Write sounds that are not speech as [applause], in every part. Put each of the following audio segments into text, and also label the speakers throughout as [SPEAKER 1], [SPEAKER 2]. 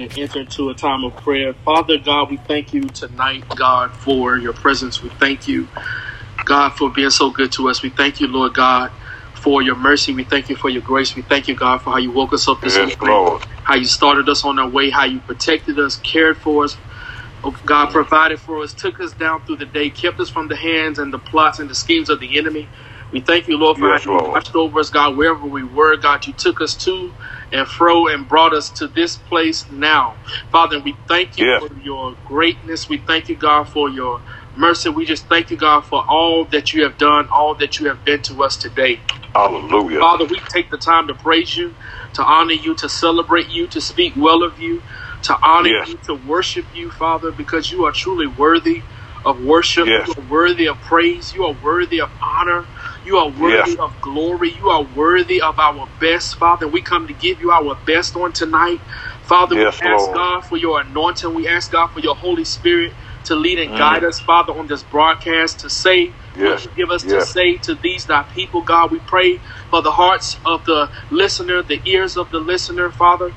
[SPEAKER 1] and enter into a time of prayer. Father God, we thank you tonight, God, for your presence. We thank you, God, for being so good to us. We thank you, Lord God, for your mercy. We thank you for your grace. We thank you, God, for how you woke us up this
[SPEAKER 2] Yes,
[SPEAKER 1] morning,
[SPEAKER 2] Lord.
[SPEAKER 1] how you started us on our way, how you protected us, cared for us. Oh, God provided for us, took us down through the day, kept us from the hands and the plots and the schemes of the enemy. We thank you, Lord, for
[SPEAKER 2] Yes,
[SPEAKER 1] how you
[SPEAKER 2] Lord.
[SPEAKER 1] watched over us, God, wherever we were. God, you took us to and fro and brought us to this place now. Father, we thank you
[SPEAKER 2] Yes.
[SPEAKER 1] for your greatness. We thank you, God, for your mercy. We just thank you, God, for all that you have done, all that you have been to us today.
[SPEAKER 2] Hallelujah.
[SPEAKER 1] Father, we take the time to praise you, to honor you, to celebrate you, to speak well of you, to honor
[SPEAKER 2] Yes.
[SPEAKER 1] you, to worship you, Father, because you are truly worthy of worship.
[SPEAKER 2] Yes.
[SPEAKER 1] You are worthy of praise. You are worthy of honor. You are worthy
[SPEAKER 2] Yes.
[SPEAKER 1] of glory. You are worthy of our best, Father. We come to give you our best on tonight. Father,
[SPEAKER 2] Yes,
[SPEAKER 1] we ask
[SPEAKER 2] Lord.
[SPEAKER 1] God for your anointing. We ask God for your Holy Spirit to lead and
[SPEAKER 2] Mm.
[SPEAKER 1] guide us, Father, on this broadcast to say
[SPEAKER 2] Yes.
[SPEAKER 1] what you give us to say to these thy people, God. We pray for the hearts of the listener, the ears of the listener, Father.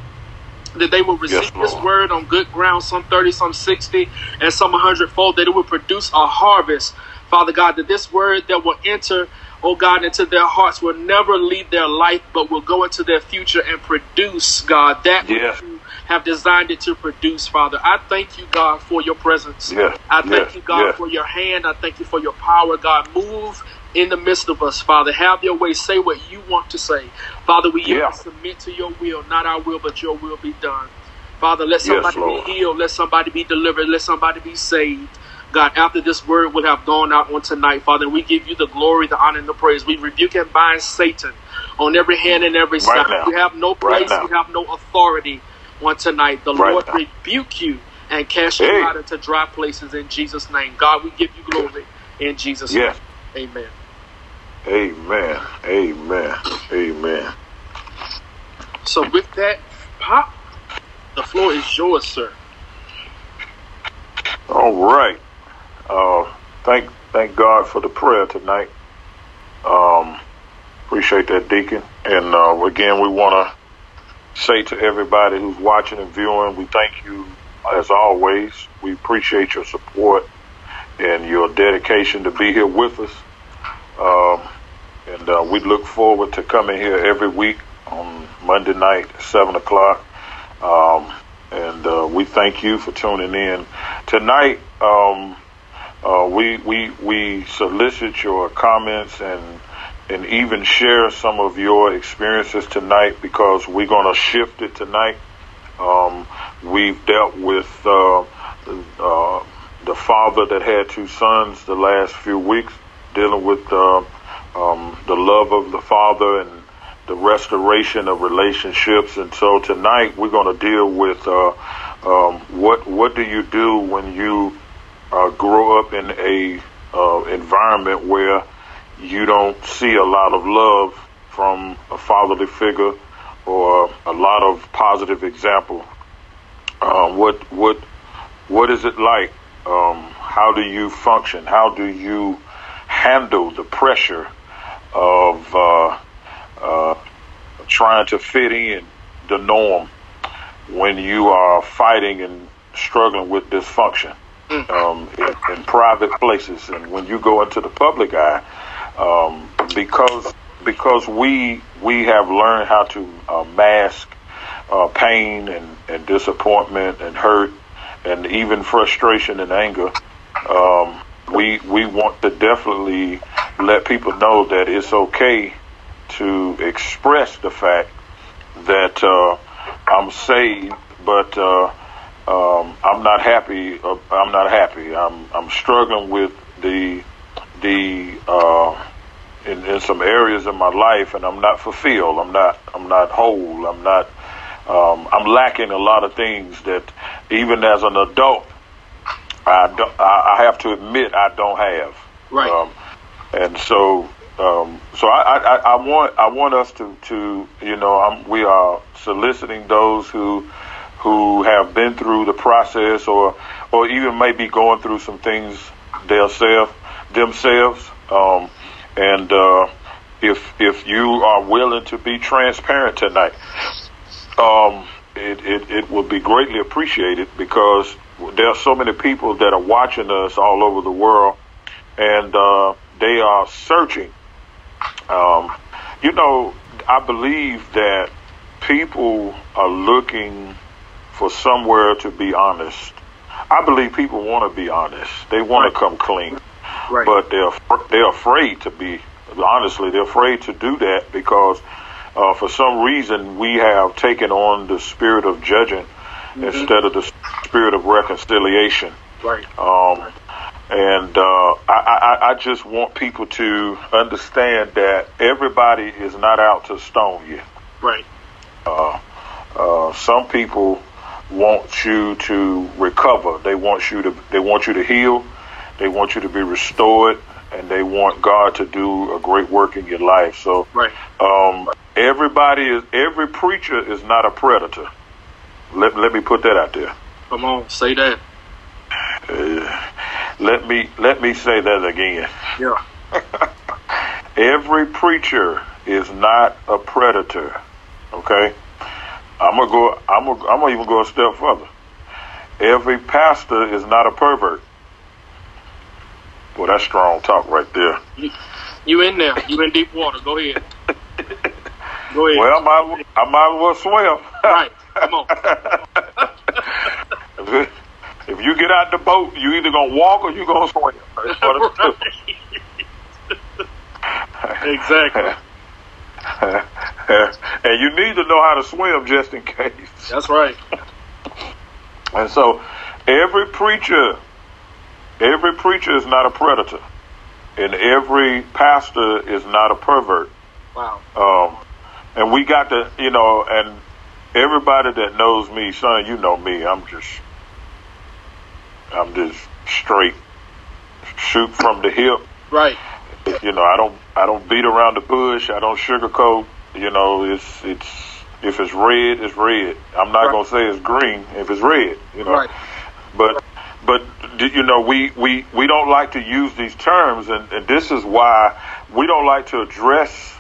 [SPEAKER 1] That they will receive
[SPEAKER 2] Yes,
[SPEAKER 1] this word on good ground, some 30, some 60, and some 100 fold, that it will produce a harvest, Father God, that this word that will enter, oh God, into their hearts will never leave their life, but will go into their future and produce, God, that which you have designed it to produce, Father. I thank you, God, for your presence.
[SPEAKER 2] Yes.
[SPEAKER 1] I thank
[SPEAKER 2] Yes.
[SPEAKER 1] you, God,
[SPEAKER 2] Yes.
[SPEAKER 1] for your hand. I thank you for your power, God. Move in the midst of us, Father. Have your way. Say what you want to say. Father, we
[SPEAKER 2] Yeah.
[SPEAKER 1] submit to your will, not our will, but your will be done. Father, let somebody
[SPEAKER 2] Lord.
[SPEAKER 1] be healed. Let somebody be delivered. Let somebody be saved. God, after this word would have gone out on tonight, Father, we give you the glory, the honor, and the praise. We rebuke and bind Satan on every hand and every side.
[SPEAKER 2] now.
[SPEAKER 1] You have no
[SPEAKER 2] Right
[SPEAKER 1] place,
[SPEAKER 2] now.
[SPEAKER 1] you have no authority on tonight. The
[SPEAKER 2] Right
[SPEAKER 1] Lord
[SPEAKER 2] now.
[SPEAKER 1] rebuke you and cast you out into dry places in Jesus' name. God, we give you glory in Jesus'
[SPEAKER 2] Yes.
[SPEAKER 1] name. Amen.
[SPEAKER 2] Amen. Amen. Amen.
[SPEAKER 1] So with that, Pop, the floor is yours, sir.
[SPEAKER 2] All right. Uh, thank thank God for the prayer tonight. Um, appreciate that, Deacon. And uh, again, we want to say to everybody who's watching and viewing, we thank you as always. We appreciate your support and your dedication to be here with us. Um, and uh, we look forward to coming here every week on Monday night, seven o'clock. Um, and uh, we thank you for tuning in tonight. Um, uh, we we we solicit your comments and and even share some of your experiences tonight because we're going to shift it tonight. Um, we've dealt with uh, uh, the father that had two sons the last few weeks, dealing with uh, um, the love of the father and the restoration of relationships. And so tonight we're going to deal with uh, um, what what do you do when you uh, grow up in a uh, environment where you don't see a lot of love from a fatherly figure or a lot of positive example. Uh, what what what is it like? Um, how do you function? How do you handle the pressure of uh, uh, trying to fit in the norm when you are fighting and struggling with dysfunction um, in, in private places and when you go into the public eye? Um, because because we we have learned how to uh, mask uh, pain and, and disappointment and hurt and even frustration and anger. Um, we we want to definitely let people know that it's okay to express the fact that uh, I'm saved, but uh, um, I'm not happy. Uh, I'm not happy. I'm I'm struggling with the the uh, in, in some areas of my life, and I'm not fulfilled. I'm not I'm not whole. I'm not. Um, I'm lacking a lot of things that even as an adult, I don't, I I have to admit I don't have.
[SPEAKER 1] Right.
[SPEAKER 2] Um, and so, um, so I, I, I want, I want us to, to, you know, I'm, we are soliciting those who, who have been through the process or, or even maybe going through some things themselves, themselves. Um, and, uh, if, if you are willing to be transparent tonight, um, it, it, it would be greatly appreciated because there are so many people that are watching us all over the world and uh, they are searching. Um, you know, I believe that people are looking for somewhere to be honest. I believe people want to be honest. They want right. to come clean, right. but they're they're afraid to be. Honestly, they're afraid to do that because uh, for some reason we have taken on the spirit of judging mm-hmm. instead of the spirit of reconciliation.
[SPEAKER 1] Right.
[SPEAKER 2] Um, and uh, I, I, I just want people to understand that everybody is not out to stone you.
[SPEAKER 1] Right.
[SPEAKER 2] Uh, uh, some people want you to recover. They want you to. They want you to heal. They want you to be restored, and they want God to do a great work in your life. So,
[SPEAKER 1] right.
[SPEAKER 2] Um, everybody is. Every preacher is not a predator. Let let me put that out there.
[SPEAKER 1] Come on, say that.
[SPEAKER 2] Uh, let me let me say that again.
[SPEAKER 1] Yeah. [laughs]
[SPEAKER 2] Every preacher is not a predator. Okay. I'm gonna go. I'm gonna, I'm gonna even go a step further. Every pastor is not a pervert. Well, that's strong talk right there.
[SPEAKER 1] You, in there? You in deep water? Go ahead. [laughs] Go ahead.
[SPEAKER 2] Well, I might, I might as well swim. [laughs]
[SPEAKER 1] right. Come on. [laughs]
[SPEAKER 2] if you get out the boat, you either gonna walk or you gonna swim. right.
[SPEAKER 1] exactly. [laughs]
[SPEAKER 2] and you need to know how to swim just in case.
[SPEAKER 1] That's right.
[SPEAKER 2] and so, every preacher, every preacher is not a predator, and every pastor is not a pervert.
[SPEAKER 1] Wow.
[SPEAKER 2] Um, and we got to, you know, and everybody that knows me, son, you know me. I'm just, I'm just straight, shoot from the hip.
[SPEAKER 1] Right.
[SPEAKER 2] You know, I don't, I don't beat around the bush. I don't sugarcoat. You know, it's, it's, if it's red, it's red. I'm not right. gonna say it's green if it's red. You know,
[SPEAKER 1] right.
[SPEAKER 2] but, but you know, we we we don't like to use these terms, and, and this is why we don't like to address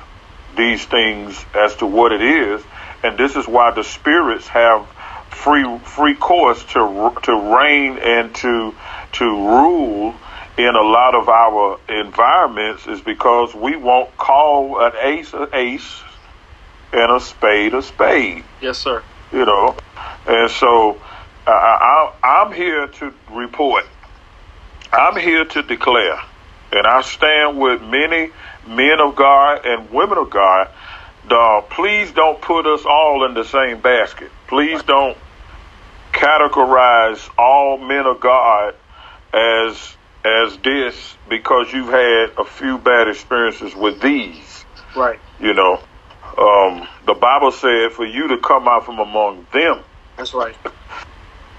[SPEAKER 2] these things as to what it is, and this is why the spirits have free free course to to reign and to to rule in a lot of our environments is because we won't call an ace an ace and a spade a spade.
[SPEAKER 1] Yes, sir.
[SPEAKER 2] You know, and so uh, I, I'm here to report. I'm here to declare, and I stand with many men of God and women of God. Uh, please don't put us all in the same basket. Please don't categorize all men of God as as this because you've had a few bad experiences with these.
[SPEAKER 1] Right.
[SPEAKER 2] You know, um, the Bible said for you to come out from among them.
[SPEAKER 1] That's right.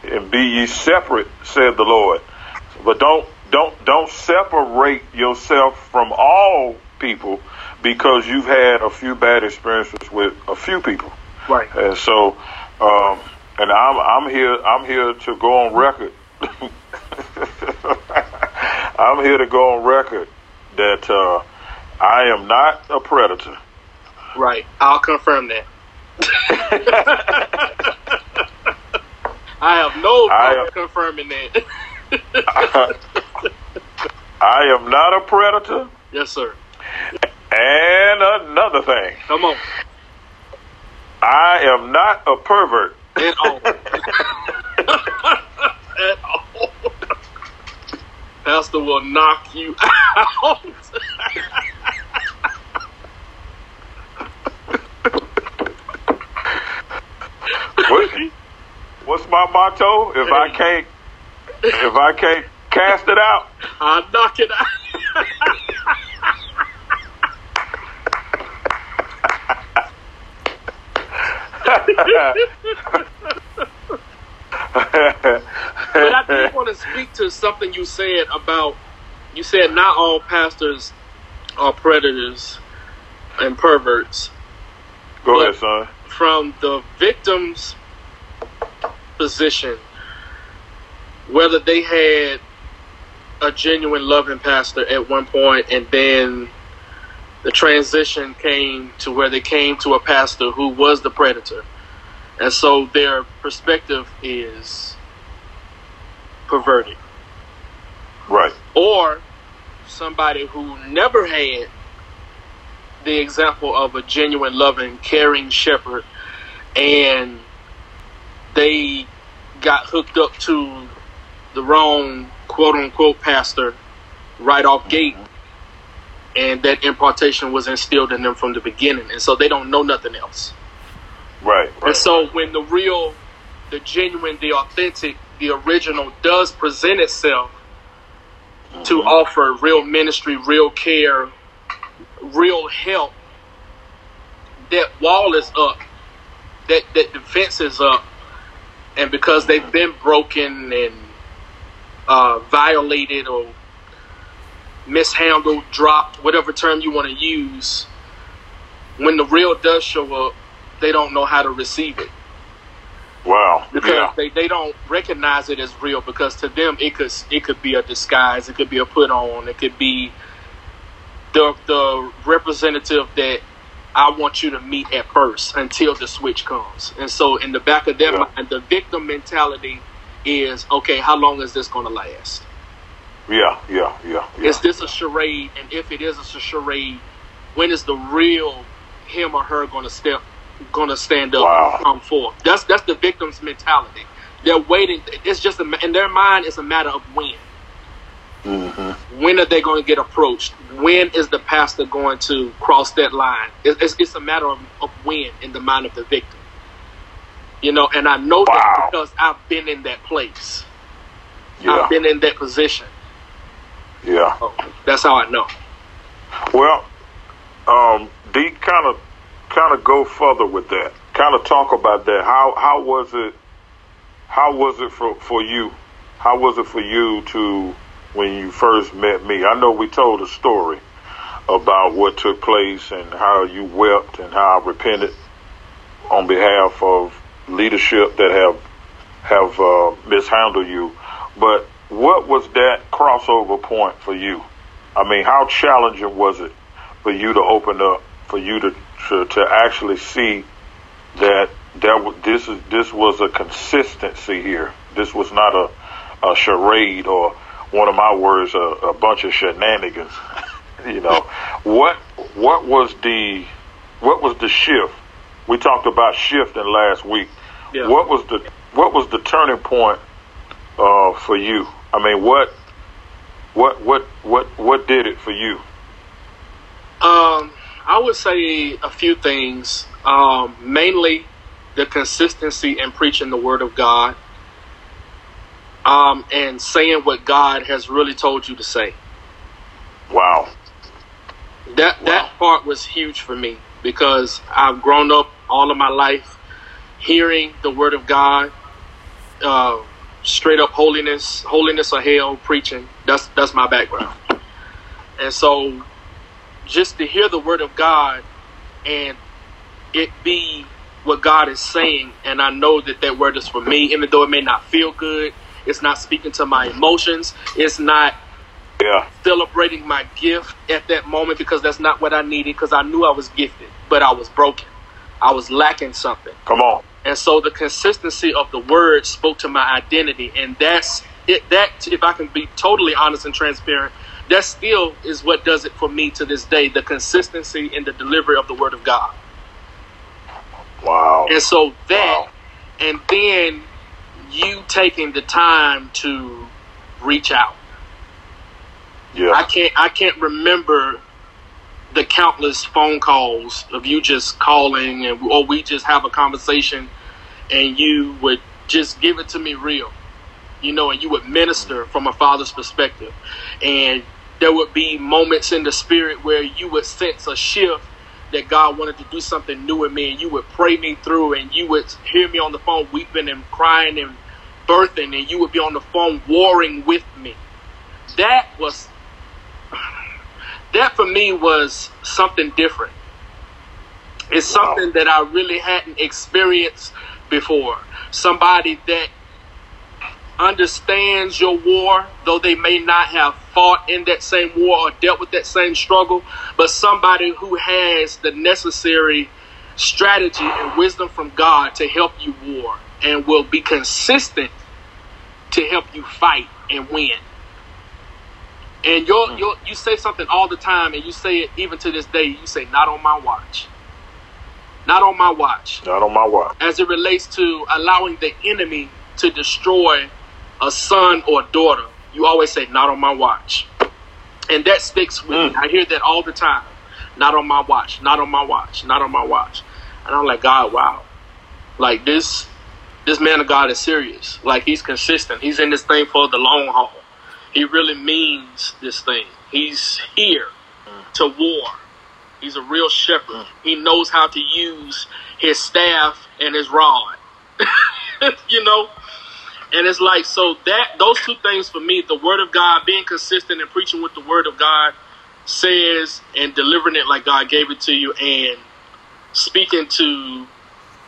[SPEAKER 2] And be ye separate, said the Lord. But don't don't don't separate yourself from all people because you've had a few bad experiences with a few people.
[SPEAKER 1] Right.
[SPEAKER 2] And so, um, and I'm I'm here I'm here to go on record. [laughs] I'm here to go on record that uh, I am not a predator.
[SPEAKER 1] Right. I'll confirm that. I have no [laughs] problem confirming that.
[SPEAKER 2] I, [laughs] I am not a predator.
[SPEAKER 1] Yes, sir.
[SPEAKER 2] And another thing.
[SPEAKER 1] Come on.
[SPEAKER 2] I am not a pervert.
[SPEAKER 1] At all. [laughs] At all. Pastor will knock you [laughs] out.
[SPEAKER 2] what, what's my motto? If I can't, if I can't cast it out,
[SPEAKER 1] I knock it out. [laughs] [laughs] but I do want to speak to something you said about you said not all pastors are predators and perverts.
[SPEAKER 2] Go ahead, son.
[SPEAKER 1] From the victim's position, whether they had a genuine loving pastor at one point and then the transition came to where they came to a pastor who was the predator And so their perspective is perverted.
[SPEAKER 2] Right.
[SPEAKER 1] Or somebody who never had the example of a genuine, loving, caring shepherd and they got hooked up to the wrong quote unquote pastor right off gate mm-hmm. and that impartation was instilled in them from the beginning and so they don't know nothing else
[SPEAKER 2] Right.
[SPEAKER 1] and so when the real the genuine the authentic the original does present itself to offer real ministry real care real help. That wall is up. That that defense is up. And because they've been broken and uh, violated or mishandled, dropped, whatever term you want to use, when the real does show up, they don't know how to receive it
[SPEAKER 2] wow.
[SPEAKER 1] because
[SPEAKER 2] Yeah.
[SPEAKER 1] they, they don't recognize it as real because to them it could it could be a disguise, it could be a put on, it could be the the representative that I want you to meet at first until the switch comes. And so in the back of their
[SPEAKER 2] Yeah.
[SPEAKER 1] mind, the victim mentality is okay. How long is this going to last?
[SPEAKER 2] Yeah. Yeah. Yeah. Yeah.
[SPEAKER 1] Is this a charade? And if it is a charade, when is the real him or her going to step, going to stand up,
[SPEAKER 2] Wow.
[SPEAKER 1] and come forth? That's that's the victim's mentality. They're waiting. It's just a, in their mind. It's a matter of when.
[SPEAKER 2] Mm-hmm.
[SPEAKER 1] When are they going to get approached? When is the pastor going to cross that line? It, it's, it's a matter of, of when in the mind of the victim. You know, and I know
[SPEAKER 2] Wow.
[SPEAKER 1] that because I've been in that place.
[SPEAKER 2] Yeah.
[SPEAKER 1] I've been in that position.
[SPEAKER 2] Yeah.
[SPEAKER 1] So that's how I know.
[SPEAKER 2] Well, um, D, kind of, kind of go further with that. Kind of talk about that. How how was it? How was it for for you? How was it for you to when you first met me? I know we told a story about what took place and how you wept and how I repented on behalf of leadership that have have uh, mishandled you. But what was that crossover point for you? I mean, how challenging was it for you to open up, for you to to, to actually see that that this is this was a consistency here. This was not a, a charade or one of my words, a, a bunch of shenanigans. [laughs] you know, what what was the what was the shift? We talked about shifting last week.
[SPEAKER 1] Yeah.
[SPEAKER 2] What was the what was the turning point uh, for you? I mean, what what what what what did it for you?
[SPEAKER 1] Um, I would say a few things. Um, mainly the consistency in preaching the word of God. Um, and saying what God has really told you to say.
[SPEAKER 2] Wow.
[SPEAKER 1] That that part was huge for me because I've grown up all of my life hearing the word of God, uh, straight up holiness, holiness or hell preaching. That's that's my background, and so just to hear the word of God and it be what God is saying, and I know that that word is for me, even though it may not feel good. It's not speaking to my emotions. It's not
[SPEAKER 2] Yeah.
[SPEAKER 1] celebrating my gift at that moment because that's not what I needed because I knew I was gifted, but I was broken. I was lacking something.
[SPEAKER 2] Come on.
[SPEAKER 1] And so the consistency of the word spoke to my identity. And that's it that if I can be totally honest and transparent, that still is what does it for me to this day, the consistency in the delivery of the word of God.
[SPEAKER 2] Wow.
[SPEAKER 1] And so that
[SPEAKER 2] Wow.
[SPEAKER 1] and then you taking the time to reach out.
[SPEAKER 2] yeah I
[SPEAKER 1] can't I can't remember the countless phone calls of you just calling and or we just have a conversation and you would just give it to me real. You know, and you would minister from a father's perspective. And there would be moments in the spirit where you would sense a shift that God wanted to do something new in me and you would pray me through and you would hear me on the phone weeping and crying and birthing and you would be on the phone warring with me. That was that for me was something different. It's
[SPEAKER 2] Wow.
[SPEAKER 1] something that I really hadn't experienced before. Somebody that understands your war, though they may not have fought in that same war or dealt with that same struggle, but somebody who has the necessary strategy and wisdom from God to help you war and will be consistent to help you fight and win. And you'll, hmm. you'll, you say something all the time, and you say it even to this day. You say, "Not on my watch." Not on my watch.
[SPEAKER 2] Not on my watch.
[SPEAKER 1] As it relates to allowing the enemy to destroy a son or a daughter, you always say, "Not on my watch," and that sticks with mm. me. I hear that all the time. Not on my watch. Not on my watch. Not on my watch. And I'm like, God, wow, like this, this man of God is serious. Like he's consistent. He's in this thing for the long haul he really means this thing. He's here to war. He's a real shepherd. He knows how to use his staff and his rod. [laughs] you know? And it's like so that those two things for me, the word of God, being consistent and preaching what the word of God says and delivering it like God gave it to you and speaking to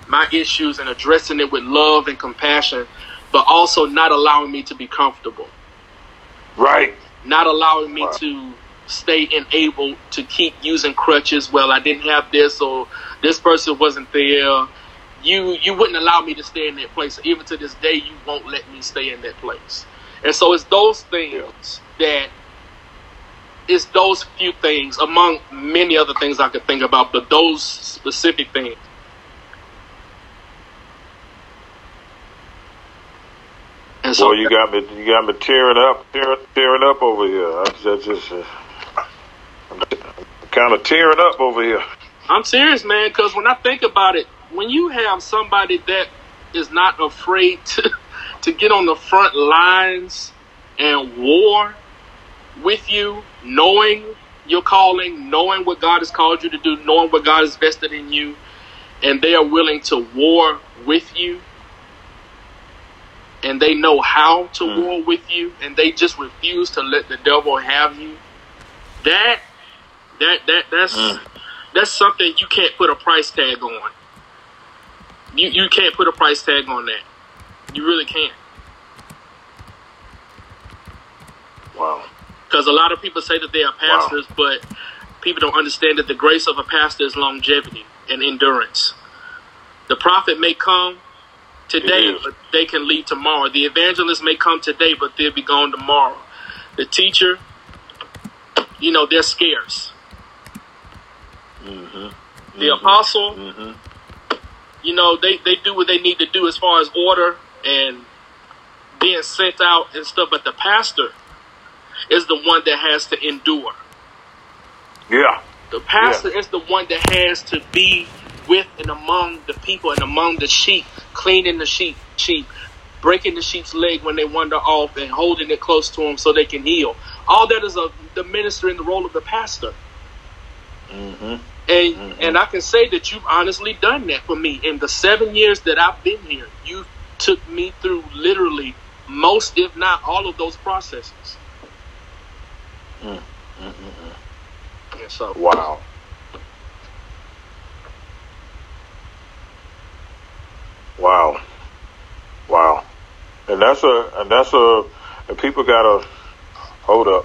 [SPEAKER 1] my issues and addressing it with love and compassion, but also not allowing me to be comfortable.
[SPEAKER 2] Right.
[SPEAKER 1] Not allowing me wow. to stay enabled to keep using crutches. Well, I didn't have this, or this person wasn't there. You you wouldn't allow me to stay in that place. Even to this day, you won't let me stay in that place. And so it's those things that it's those few things among many other things I could think about, but those specific things
[SPEAKER 2] And so, well, you got me, you got me tearing up, tearing, tearing up over here. I just, uh, I'm kind of tearing up over here.
[SPEAKER 1] I'm serious, man, because when I think about it, when you have somebody that is not afraid [laughs] to to get on the front lines and war with you, knowing your calling, knowing what God has called you to do, knowing what God has vested in you, and they are willing to war with you and they know how to mm. war with you and they just refuse to let the devil have you that that that that's mm. that's something you can't put a price tag on you you can't put a price tag on that you really can't
[SPEAKER 2] wow
[SPEAKER 1] because a lot of people say that they are pastors wow. but people don't understand that the grace of a pastor is longevity and endurance the prophet may come today, but they can leave tomorrow. The evangelist may come today, but they'll be gone tomorrow. The teacher, you know, they're scarce. Mm-hmm. The mm-hmm. apostle, mm-hmm. You know, they, they do what they need to do as far as order and being sent out and stuff, but the pastor is the one that has to endure.
[SPEAKER 2] Yeah.
[SPEAKER 1] The pastor yeah. is the one that has to be with and among the people and among the sheep, cleaning the sheep, sheep, breaking the sheep's leg when they wander off and holding it close to them so they can heal. All that is a, the minister in the role of the pastor. Mm-hmm. And mm-hmm. and I can say that you've honestly done that for me in the seven years that I've been here. You took me through literally most, if not all, of those processes.
[SPEAKER 2] Mm-hmm. so wow. Wow, wow, and that's a and that's a and people gotta hold up,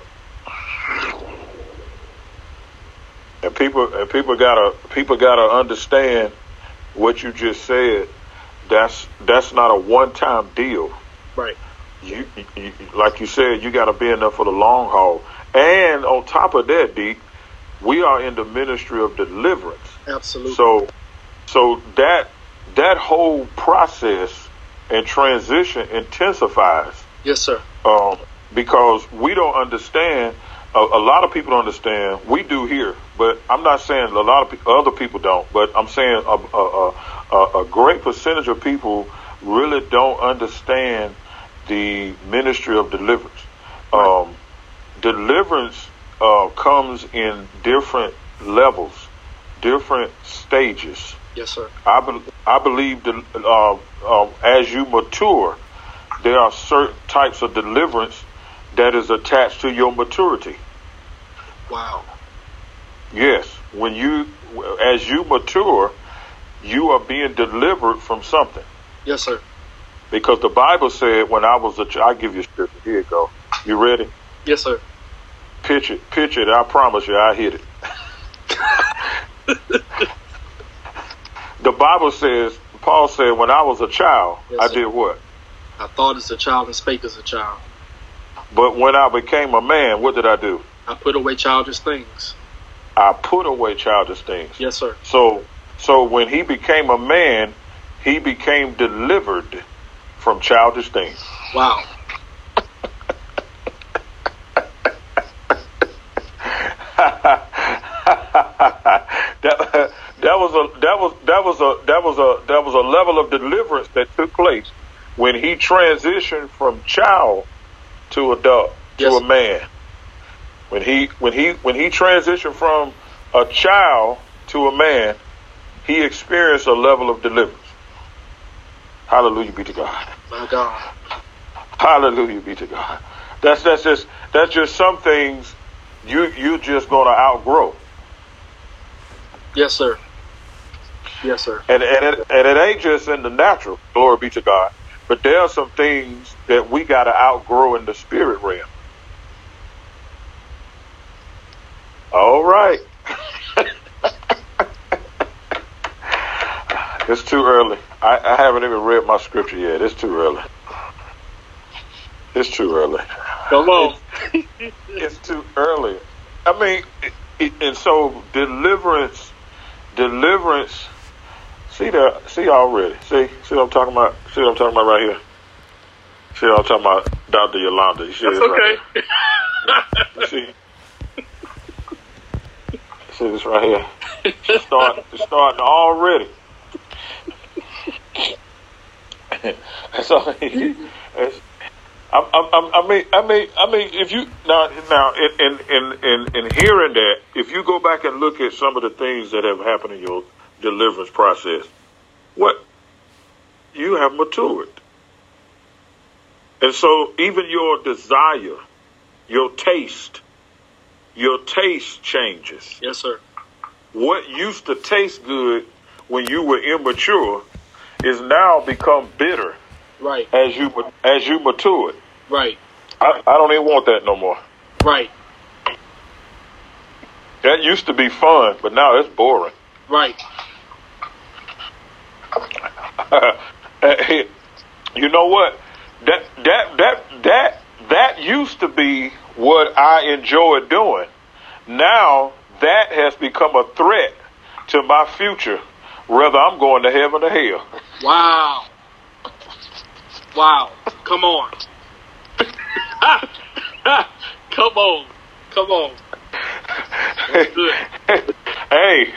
[SPEAKER 2] and people and people gotta people gotta understand what you just said. That's that's not a one time deal.
[SPEAKER 1] Right.
[SPEAKER 2] You, you, like you said, you got to be in there for the long haul. And on top of that, Deke, we are in the ministry of deliverance.
[SPEAKER 1] Absolutely.
[SPEAKER 2] So, so that that whole process and transition intensifies.
[SPEAKER 1] Yes, sir.
[SPEAKER 2] Um, because we don't understand. A, a, lot of people understand. We do here, but I'm not saying a lot of pe- other people don't. But I'm saying a, a, a, a great percentage of people really don't understand the ministry of deliverance. Right. Um, deliverance uh, comes in different levels, different stages.
[SPEAKER 1] Yes, sir. I, be-
[SPEAKER 2] I believe that uh, uh, as you mature, there are certain types of deliverance that is attached to your maturity.
[SPEAKER 1] Wow.
[SPEAKER 2] Yes, when you, as you mature, you are being delivered from something.
[SPEAKER 1] Yes, sir.
[SPEAKER 2] Because the Bible said, when I was a child, I give you a scripture. Here you go. You ready?
[SPEAKER 1] Yes, sir.
[SPEAKER 2] Pitch it, pitch it. I promise you, I hit it. [laughs] the Bible says, Paul said, when I was a child,
[SPEAKER 1] Yes,
[SPEAKER 2] I
[SPEAKER 1] sir.
[SPEAKER 2] did what?
[SPEAKER 1] I thought as a child and spake as a child.
[SPEAKER 2] But when I became a man, what did I do?
[SPEAKER 1] I put away childish things.
[SPEAKER 2] I put away childish things.
[SPEAKER 1] Yes, sir.
[SPEAKER 2] So, so when he became a man, he became delivered from childish things.
[SPEAKER 1] Wow. [laughs]
[SPEAKER 2] that that was a that was that was a that was a that was a level of deliverance that took place when he transitioned from child to adult to a man. When he when he when he transitioned from a child to a man, he experienced a level of deliverance. Hallelujah be to God.
[SPEAKER 1] My God.
[SPEAKER 2] Hallelujah be to God. That's that's just that's just some things you you just gonna outgrow.
[SPEAKER 1] Yes, sir. Yes, sir.
[SPEAKER 2] And and it, and it ain't just in the natural, glory be to God. But there are some things that we got to outgrow in the spirit realm. All right. it's too early. I, I haven't even read my scripture yet. It's too early. It's too early.
[SPEAKER 1] Come on.
[SPEAKER 2] It's too early. I mean, it, it, and so deliverance, deliverance. See that? See already? See? See what I'm talking about? See what I'm talking about right here? See what I'm talking about, Doctor Yolanda? You see
[SPEAKER 1] That's
[SPEAKER 2] right
[SPEAKER 1] okay. [laughs]
[SPEAKER 2] You see? See this right here? It's start, it's starting already. [laughs] so, I, I, I mean, I mean, I mean, if you now, now, in, in, in, in hearing that, if you go back and look at some of the things that have happened in your deliverance process, what you have matured, and so even your desire, your taste, your taste changes.
[SPEAKER 1] yes, sir.
[SPEAKER 2] What used to taste good when you were immature is now become bitter
[SPEAKER 1] Right.
[SPEAKER 2] as you as you matured.
[SPEAKER 1] Right.
[SPEAKER 2] I, I don't even want that no more.
[SPEAKER 1] Right.
[SPEAKER 2] That used to be fun, but now it's boring.
[SPEAKER 1] Right. [laughs]
[SPEAKER 2] you know what? That that that that that used to be what I enjoyed doing. Now that has become a threat to my future, whether I'm going to heaven or hell.
[SPEAKER 1] Wow. Wow. Come on. [laughs] Come on. Come on. [laughs]
[SPEAKER 2] hey, [laughs]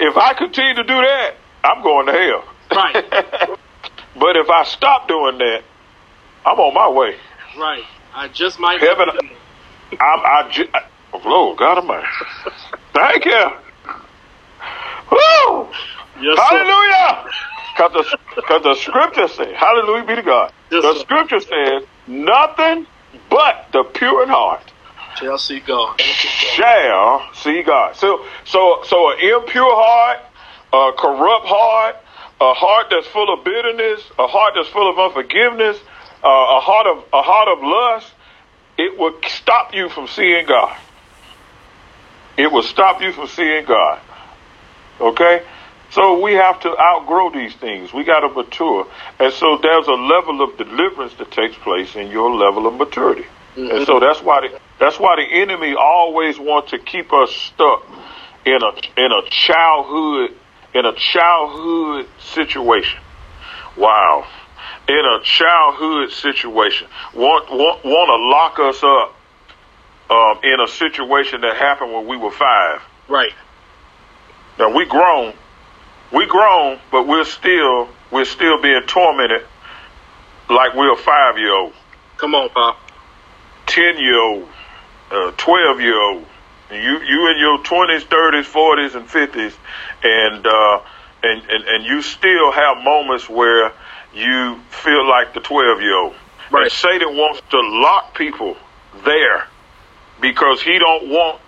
[SPEAKER 2] if I continue to do that, I'm going to hell.
[SPEAKER 1] Right.
[SPEAKER 2] but if I stop doing that, I'm on my way.
[SPEAKER 1] Right. I just might.
[SPEAKER 2] Heaven- I'm, I, ju- I, oh, God Almighty. [laughs] Thank you. Woo!
[SPEAKER 1] Yes.
[SPEAKER 2] Hallelujah! Because the, 'cause the scripture says, Hallelujah be to God.
[SPEAKER 1] Yes,
[SPEAKER 2] the
[SPEAKER 1] sir.
[SPEAKER 2] scripture says, nothing but the pure in heart
[SPEAKER 1] Shall see God.
[SPEAKER 2] shall see God. So, so, so an impure heart, a corrupt heart, a heart that's full of bitterness, a heart that's full of unforgiveness, uh, a heart of a heart of lust, it will stop you from seeing God. It will stop you from seeing God. Okay? So we have to outgrow these things. We got to mature. And so there's a level of deliverance that takes place in your level of maturity. And so that's why the, that's why the enemy always wants to keep us stuck in a in a childhood in a childhood situation. Wow. In a childhood situation. Want want want to lock us up um, in a situation that happened when we were 5.
[SPEAKER 1] Right.
[SPEAKER 2] Now we grown, we grown, but we're still we're still being tormented like we're a five year old,
[SPEAKER 1] Come on, Pop.
[SPEAKER 2] ten year old, uh, twelve year old. You you in your twenties, thirties, forties, and fifties, and uh, and and and you still have moments where you feel like the twelve year old.
[SPEAKER 1] Right.
[SPEAKER 2] And Satan wants to lock people there because he don't want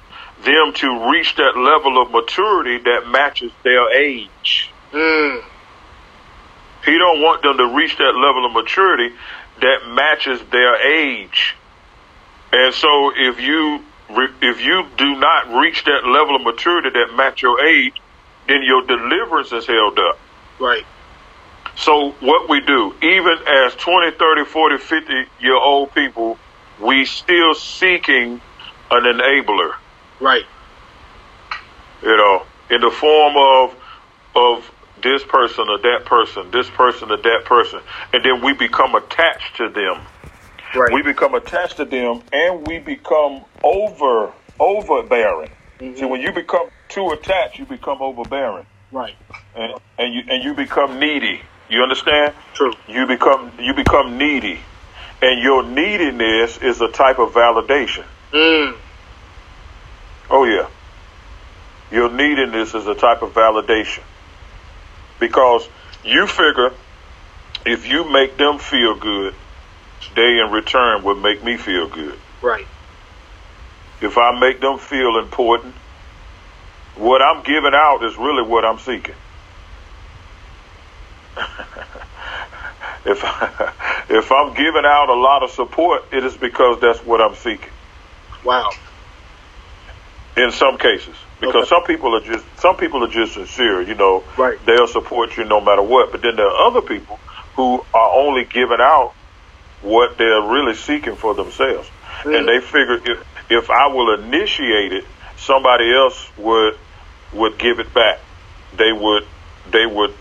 [SPEAKER 2] them to reach that level of maturity that matches their age.
[SPEAKER 1] Mm.
[SPEAKER 2] He don't want them to reach that level of maturity that matches their age. And so if you if you do not reach that level of maturity that match your age, then your deliverance is held up.
[SPEAKER 1] Right.
[SPEAKER 2] So what we do, even as 20, 30, 40, 50 year old people, we still seeking an enabler.
[SPEAKER 1] Right.
[SPEAKER 2] You know, in the form of of this person or that person, this person or that person, and then we become attached to them.
[SPEAKER 1] Right.
[SPEAKER 2] We become attached to them, and we become over overbearing.
[SPEAKER 1] Mhm.
[SPEAKER 2] See, when you become too attached, you become overbearing,
[SPEAKER 1] right.
[SPEAKER 2] and and you and you become needy. You understand?
[SPEAKER 1] True.
[SPEAKER 2] You become you become needy, and your neediness is a type of validation.
[SPEAKER 1] Mm.
[SPEAKER 2] Oh yeah. Your neediness is a type of validation. Because you figure if you make them feel good, they in return will make me feel good.
[SPEAKER 1] Right.
[SPEAKER 2] If I make them feel important, what I'm giving out is really what I'm seeking. [laughs] if I, [laughs] if I'm giving out a lot of support, it is because that's what I'm seeking.
[SPEAKER 1] Wow.
[SPEAKER 2] in some cases because
[SPEAKER 1] Okay.
[SPEAKER 2] some people are just some people are just sincere you know
[SPEAKER 1] Right.
[SPEAKER 2] they'll support you no matter what but then there are other people who are only giving out what they're really seeking for themselves
[SPEAKER 1] Mm.
[SPEAKER 2] and they figure if if I will initiate it somebody else would would give it back they would they would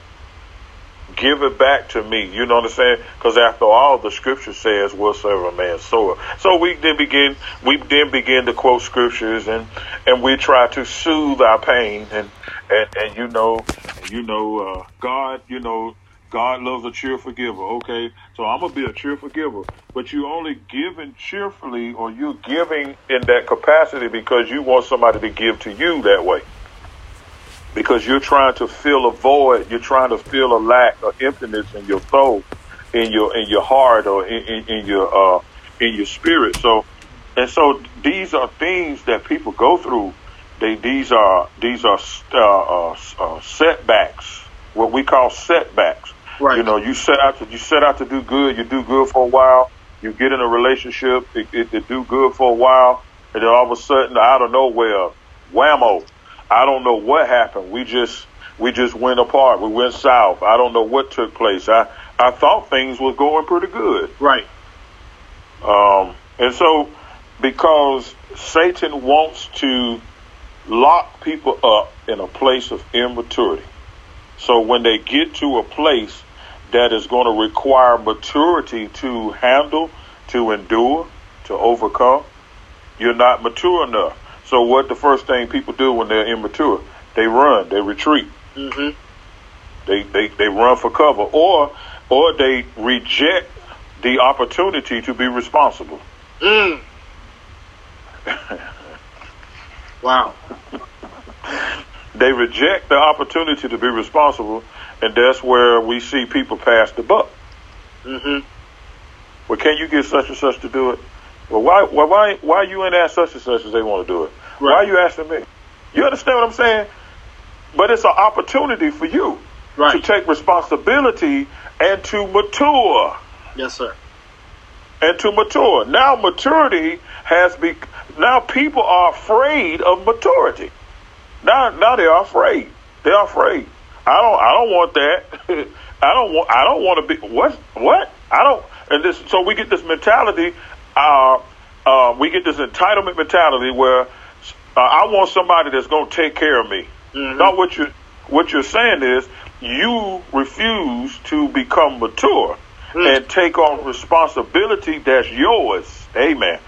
[SPEAKER 2] give it back to me. You know what I'm saying? Because after all, the scripture says, "Whatsoever a man soweth." So we then begin, we then begin to quote scriptures, and and we try to soothe our pain, and and and you know, you know, uh, God, you know. God loves a cheerful giver. Okay, so I'm gonna be a cheerful giver, but you only giving cheerfully, or you're giving in that capacity because you want somebody to give to you that way because you're trying to fill a void, you're trying to fill a lack or emptiness in your soul, in your in your heart or in, in, in your uh, in your spirit. So, and so these are things that people go through. They these are these are uh, uh, uh, setbacks, what we call setbacks.
[SPEAKER 1] Right.
[SPEAKER 2] You know, you set out to you set out to do good. You do good for a while. You get in a relationship. It, it, it do good for a while, and then all of a sudden, out of nowhere, whammo! I don't know what happened. We just we just went apart. We went south. I don't know what took place. I I thought things was going pretty good.
[SPEAKER 1] Right.
[SPEAKER 2] Um, and so, because Satan wants to lock people up in a place of immaturity. So when they get to a place that is going to require maturity to handle, to endure, to overcome, you're not mature enough. So what the first thing people do when they're immature? They run, they retreat,
[SPEAKER 1] Mm-hmm.
[SPEAKER 2] they, they, they run for cover, or or they reject the opportunity to be responsible.
[SPEAKER 1] Mm. [laughs] wow.
[SPEAKER 2] They reject the opportunity to be responsible, and that's where we see people pass the buck.
[SPEAKER 1] Mm-hmm.
[SPEAKER 2] Well, can you get such and such to do it? Well, why why why why you ain't ask such and such as they want to do it? Why are you asking me? You understand what I'm saying? But it's an opportunity for you to take responsibility and to mature.
[SPEAKER 1] Yes, sir.
[SPEAKER 2] and to mature. Now maturity has be now people are afraid of maturity. Now now they are afraid. They are afraid. I don't I don't want that. [laughs] I don't want I don't want to be what what? I don't and this so we get this mentality uh uh we get this entitlement mentality where uh, I want somebody that's going to take care of me.
[SPEAKER 1] Mhm.
[SPEAKER 2] Now what you what you're saying is you refuse to become mature
[SPEAKER 1] Mm.
[SPEAKER 2] and take on responsibility that's yours. Amen.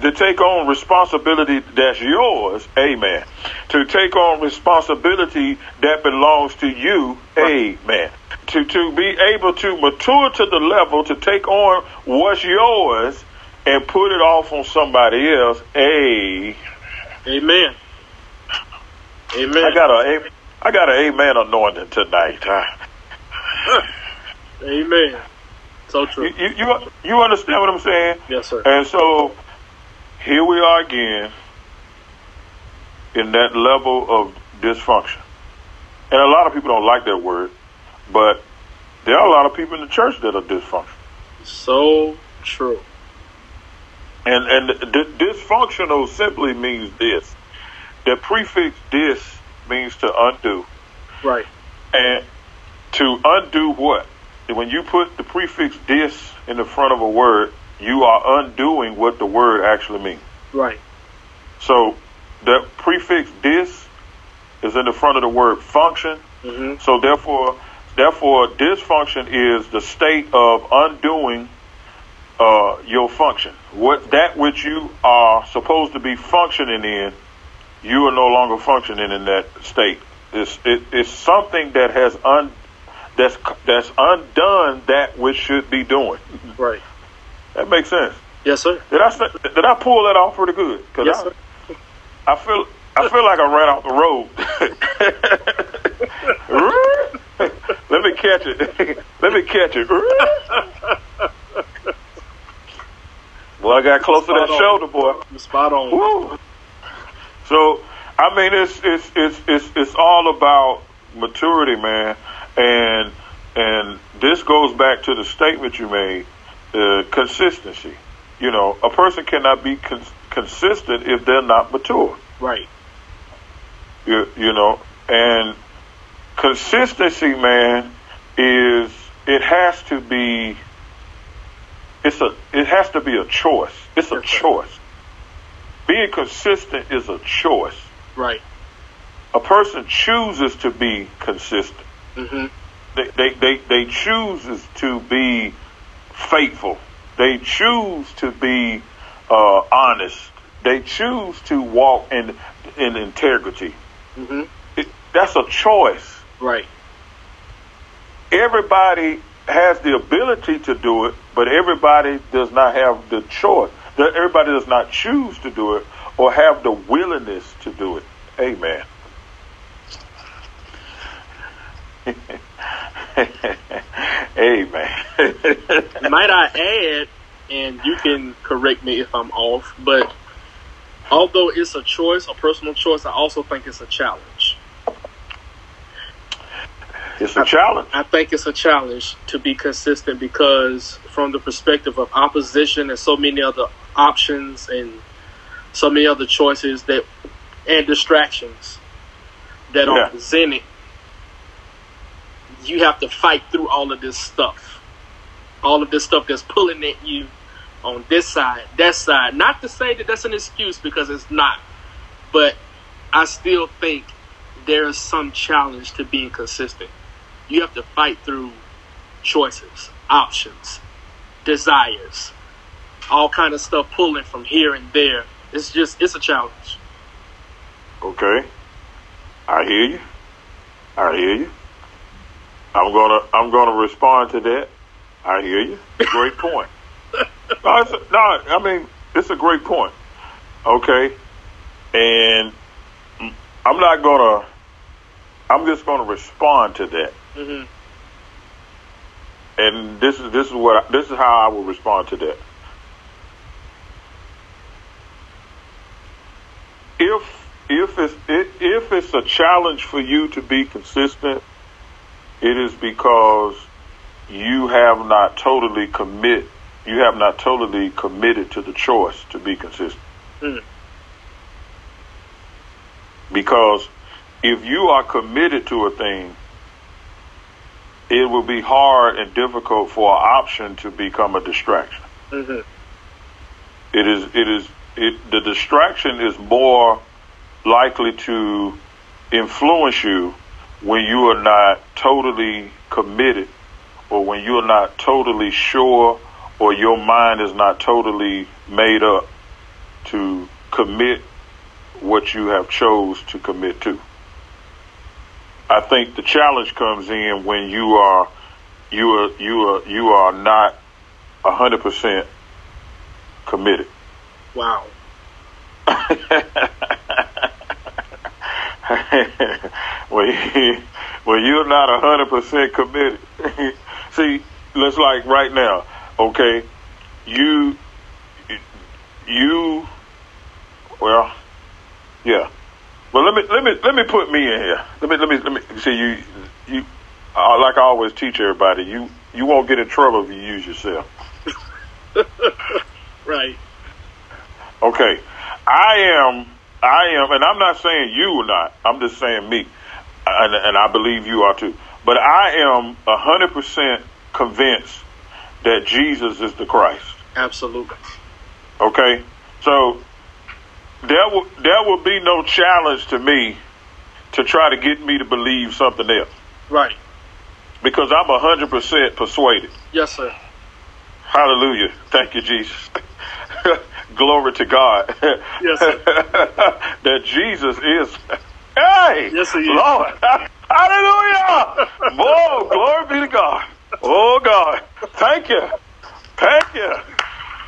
[SPEAKER 2] To take on responsibility that's yours. Amen. To take on responsibility that belongs to you. Amen. To to be able to mature to the level to take on what's yours and put it off on somebody else. A
[SPEAKER 1] Amen. Amen.
[SPEAKER 2] I got a I got an amen anointing tonight. huh? [laughs]
[SPEAKER 1] Amen. So true.
[SPEAKER 2] You, you you you understand what I'm saying?
[SPEAKER 1] Yes, sir.
[SPEAKER 2] And so here we are again in that level of dysfunction. And a lot of people don't like that word, but there are a lot of people in the church that are dysfunctional.
[SPEAKER 1] So true.
[SPEAKER 2] And and d- dysfunctional simply means this. The prefix dis means to undo.
[SPEAKER 1] Right.
[SPEAKER 2] And to undo what? When you put the prefix dis in the front of a word, you are undoing what the word actually means.
[SPEAKER 1] Right.
[SPEAKER 2] So the prefix dis is in the front of the word function.
[SPEAKER 1] Mm-hmm.
[SPEAKER 2] So therefore, therefore, dysfunction is the state of undoing uh, your function. What that which you are supposed to be functioning in, you are no longer functioning in that state. It's it, it's something that has un that's that's undone that which should be doing.
[SPEAKER 1] Right.
[SPEAKER 2] That makes sense.
[SPEAKER 1] Yes, sir.
[SPEAKER 2] Did I did I pull that off pretty good? Cause
[SPEAKER 1] Yes,
[SPEAKER 2] I,
[SPEAKER 1] sir.
[SPEAKER 2] I feel I feel like I ran off the road. [laughs] Let me catch it. [laughs] Let me catch it. [laughs] Well, I got close to that
[SPEAKER 1] on.
[SPEAKER 2] shoulder, boy.
[SPEAKER 1] You're spot on.
[SPEAKER 2] Woo. So, I mean, it's it's it's it's it's all about maturity, man, and and this goes back to the statement you made, uh, consistency. You know, a person cannot be con- consistent if they're not mature.
[SPEAKER 1] Right.
[SPEAKER 2] You, you know, and consistency, man, is it has to be. It's a. It has to be a choice. It's a choice. Being consistent is a choice.
[SPEAKER 1] Right.
[SPEAKER 2] A person chooses to be consistent.
[SPEAKER 1] Mm-hmm.
[SPEAKER 2] They they they, they chooses to be faithful. They choose to be uh, honest. They choose to walk in in integrity.
[SPEAKER 1] Mm-hmm.
[SPEAKER 2] It, that's a choice.
[SPEAKER 1] Right.
[SPEAKER 2] everybody has the ability to do it, but everybody does not have the choice. Everybody does not choose to do it or have the willingness to do it. Amen. [laughs] Amen. [laughs]
[SPEAKER 1] Might I add, and you can correct me if I'm off, but although it's a choice, a personal choice, I also think it's a challenge.
[SPEAKER 2] It's a challenge.
[SPEAKER 1] I think it's a challenge to be consistent because, from the perspective of opposition and so many other options and so many other choices that and distractions that
[SPEAKER 2] Yeah.
[SPEAKER 1] are presented, you have to fight through all of this stuff, all of this stuff that's pulling at you on this side, that side. Not to say that that's an excuse because it's not, but I still think there is some challenge to being consistent. You have to fight through choices, options, desires, all kind of stuff pulling from here and there. It's just it's a challenge.
[SPEAKER 2] Okay. I hear you. I hear you. I'm gonna I'm gonna respond to that. I hear you. Great [laughs] point. no, a, no, I mean it's a great point. Okay, and I'm not gonna. I'm just gonna respond to that.
[SPEAKER 1] Hmm
[SPEAKER 2] And this is this is what I, this is how I will respond to that. If if it's if it's a challenge for you to be consistent, it is because you have not totally commit you have not totally committed to the choice to be consistent.
[SPEAKER 1] Mm.
[SPEAKER 2] Because if you are committed to a thing, it will be hard and difficult for an option to become a distraction.
[SPEAKER 1] hmm
[SPEAKER 2] It is it is it the distraction is more likely to influence you when you are not totally committed or when you're not totally sure or your mind is not totally made up to commit what you have chose to commit to. I think the challenge comes in when you are you are you are you are not a hundred percent committed.
[SPEAKER 1] Wow. [laughs]
[SPEAKER 2] when when you're not a hundred percent committed. [laughs] See, let's like right now, okay? You you well, yeah. Well, let me let me let me put me in here. Let me let me let me see you you uh, like I always teach everybody. You you won't get in trouble if you use yourself. [laughs]
[SPEAKER 1] Right.
[SPEAKER 2] Okay, I am, I am, and I'm not saying you or not. I'm just saying me. and, and I believe you are too. But I am hundred percent convinced that Jesus is the Christ.
[SPEAKER 1] Absolutely.
[SPEAKER 2] Okay, so there will there will be no challenge to me to try to get me to believe something else.
[SPEAKER 1] Right.
[SPEAKER 2] Because I'm hundred percent persuaded.
[SPEAKER 1] Yes, sir.
[SPEAKER 2] Hallelujah. Thank you, Jesus. [laughs] Glory to God.
[SPEAKER 1] Yes, sir. [laughs]
[SPEAKER 2] that Jesus is. Hey,
[SPEAKER 1] Yes, he is.
[SPEAKER 2] Lord. [laughs] Hallelujah. Whoa, glory be to God. Oh, God. Thank you. Thank you.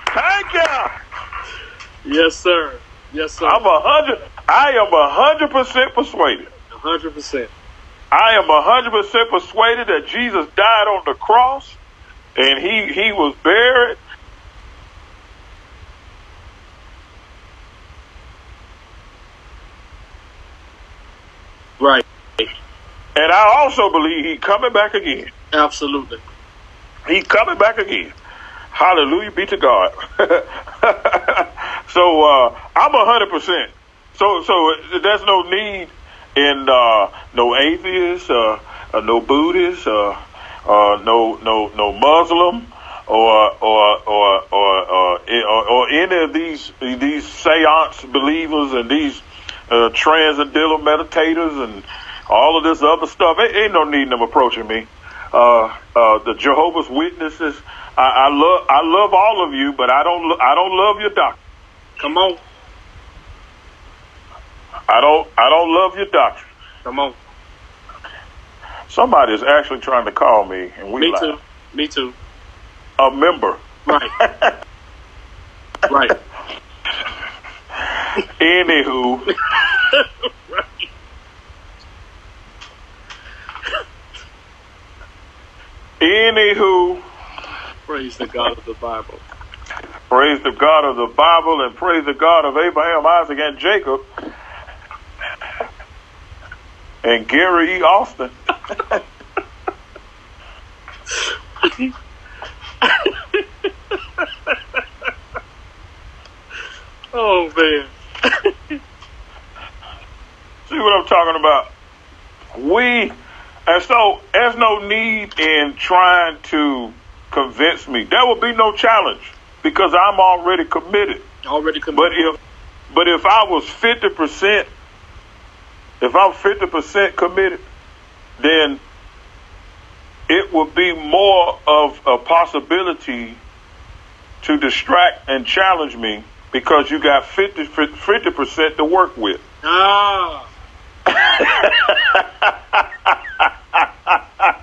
[SPEAKER 2] Thank you.
[SPEAKER 1] Yes, sir. Yes, sir.
[SPEAKER 2] I'm a hundred. I am a hundred percent persuaded.
[SPEAKER 1] hundred percent.
[SPEAKER 2] I am a hundred percent persuaded that Jesus died on the cross, and he he was buried.
[SPEAKER 1] Right.
[SPEAKER 2] And I also believe he coming back again.
[SPEAKER 1] Absolutely.
[SPEAKER 2] He coming back again. Hallelujah be to God. [laughs] so uh, I'm hundred percent. So so there's no need in uh, no atheist, uh, uh, no Buddhist, uh, uh, no no no Muslim, or or or or, or, or, or any of these these seance believers and these uh, transcendental meditators and all of this other stuff. Ain't, ain't no need them approaching me. Uh, uh, the Jehovah's Witnesses. I, I love I love all of you, but I don't I don't love your doctrine.
[SPEAKER 1] Come on.
[SPEAKER 2] I don't I don't love your doctrine.
[SPEAKER 1] Come on.
[SPEAKER 2] Somebody is actually trying to call me, and we
[SPEAKER 1] Me
[SPEAKER 2] live.
[SPEAKER 1] too. Me too.
[SPEAKER 2] A member.
[SPEAKER 1] Right. right. [laughs]
[SPEAKER 2] Anywho, [laughs]
[SPEAKER 1] right.
[SPEAKER 2] anywho,
[SPEAKER 1] Praise the God of the Bible.
[SPEAKER 2] Praise the God of the Bible and praise the God of Abraham, Isaac, and Jacob, and Gary E. Austin. [laughs]
[SPEAKER 1] Oh man. [laughs]
[SPEAKER 2] See what I'm talking about? We, and so there's no need in trying to convince me. There will be no challenge because I'm already committed.
[SPEAKER 1] Already committed.
[SPEAKER 2] But if, but if I was 50%, if I'm 50% committed, then it would be more of a possibility to distract and challenge me because you got 50, 50% to work with.
[SPEAKER 1] Ah.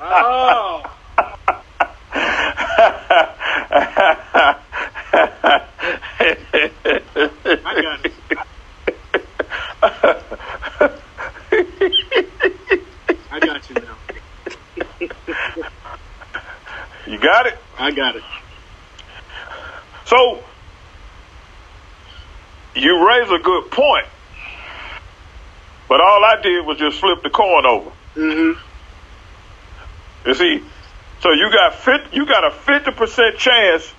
[SPEAKER 1] oh. [laughs] I got it. I got you now.
[SPEAKER 2] You got it?
[SPEAKER 1] I got it.
[SPEAKER 2] So, you raise a good point. But all I did was just flip the coin over.
[SPEAKER 1] Mm-hmm.
[SPEAKER 2] You see, so you got you got a fifty percent chance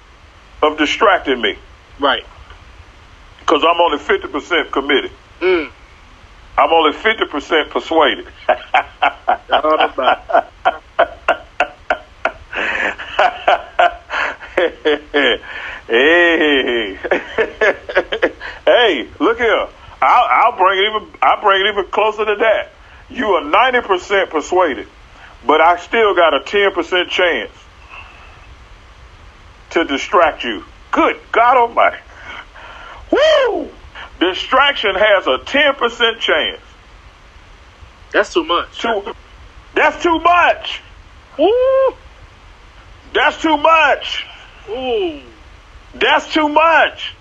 [SPEAKER 2] of distracting me
[SPEAKER 1] Right.
[SPEAKER 2] because I'm only fifty percent committed.
[SPEAKER 1] Mm.
[SPEAKER 2] I'm only fifty percent persuaded.
[SPEAKER 1] All about
[SPEAKER 2] hey, hey, look here. I'll, I'll bring it even. I'll bring it even closer to that. You are ninety percent persuaded, but I still got a ten percent chance to distract you. Good God Almighty! Woo! Distraction has a ten percent chance.
[SPEAKER 1] That's too much.
[SPEAKER 2] Too, that's too much. Woo! That's too much.
[SPEAKER 1] Ooh.
[SPEAKER 2] That's too much.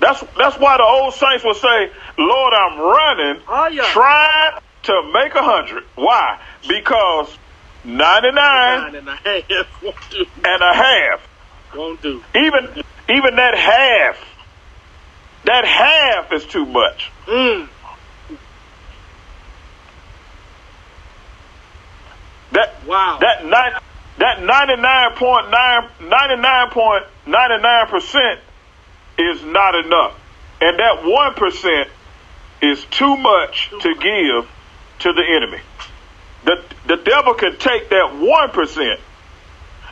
[SPEAKER 2] That's that's why the old saints will say, "Lord, I'm running,
[SPEAKER 1] Oh, yeah.
[SPEAKER 2] trying to make a hundred. Why? Because ninety nine
[SPEAKER 1] Nine and [laughs] a half won't do.
[SPEAKER 2] and a half,
[SPEAKER 1] Won't do.
[SPEAKER 2] even even that half, that half is too much.
[SPEAKER 1] Mm.
[SPEAKER 2] That
[SPEAKER 1] Wow.
[SPEAKER 2] that nine that ninety nine point nine ninety nine point ninety nine percent is not enough, and that one percent is too much to give to the enemy. the the devil can take that one percent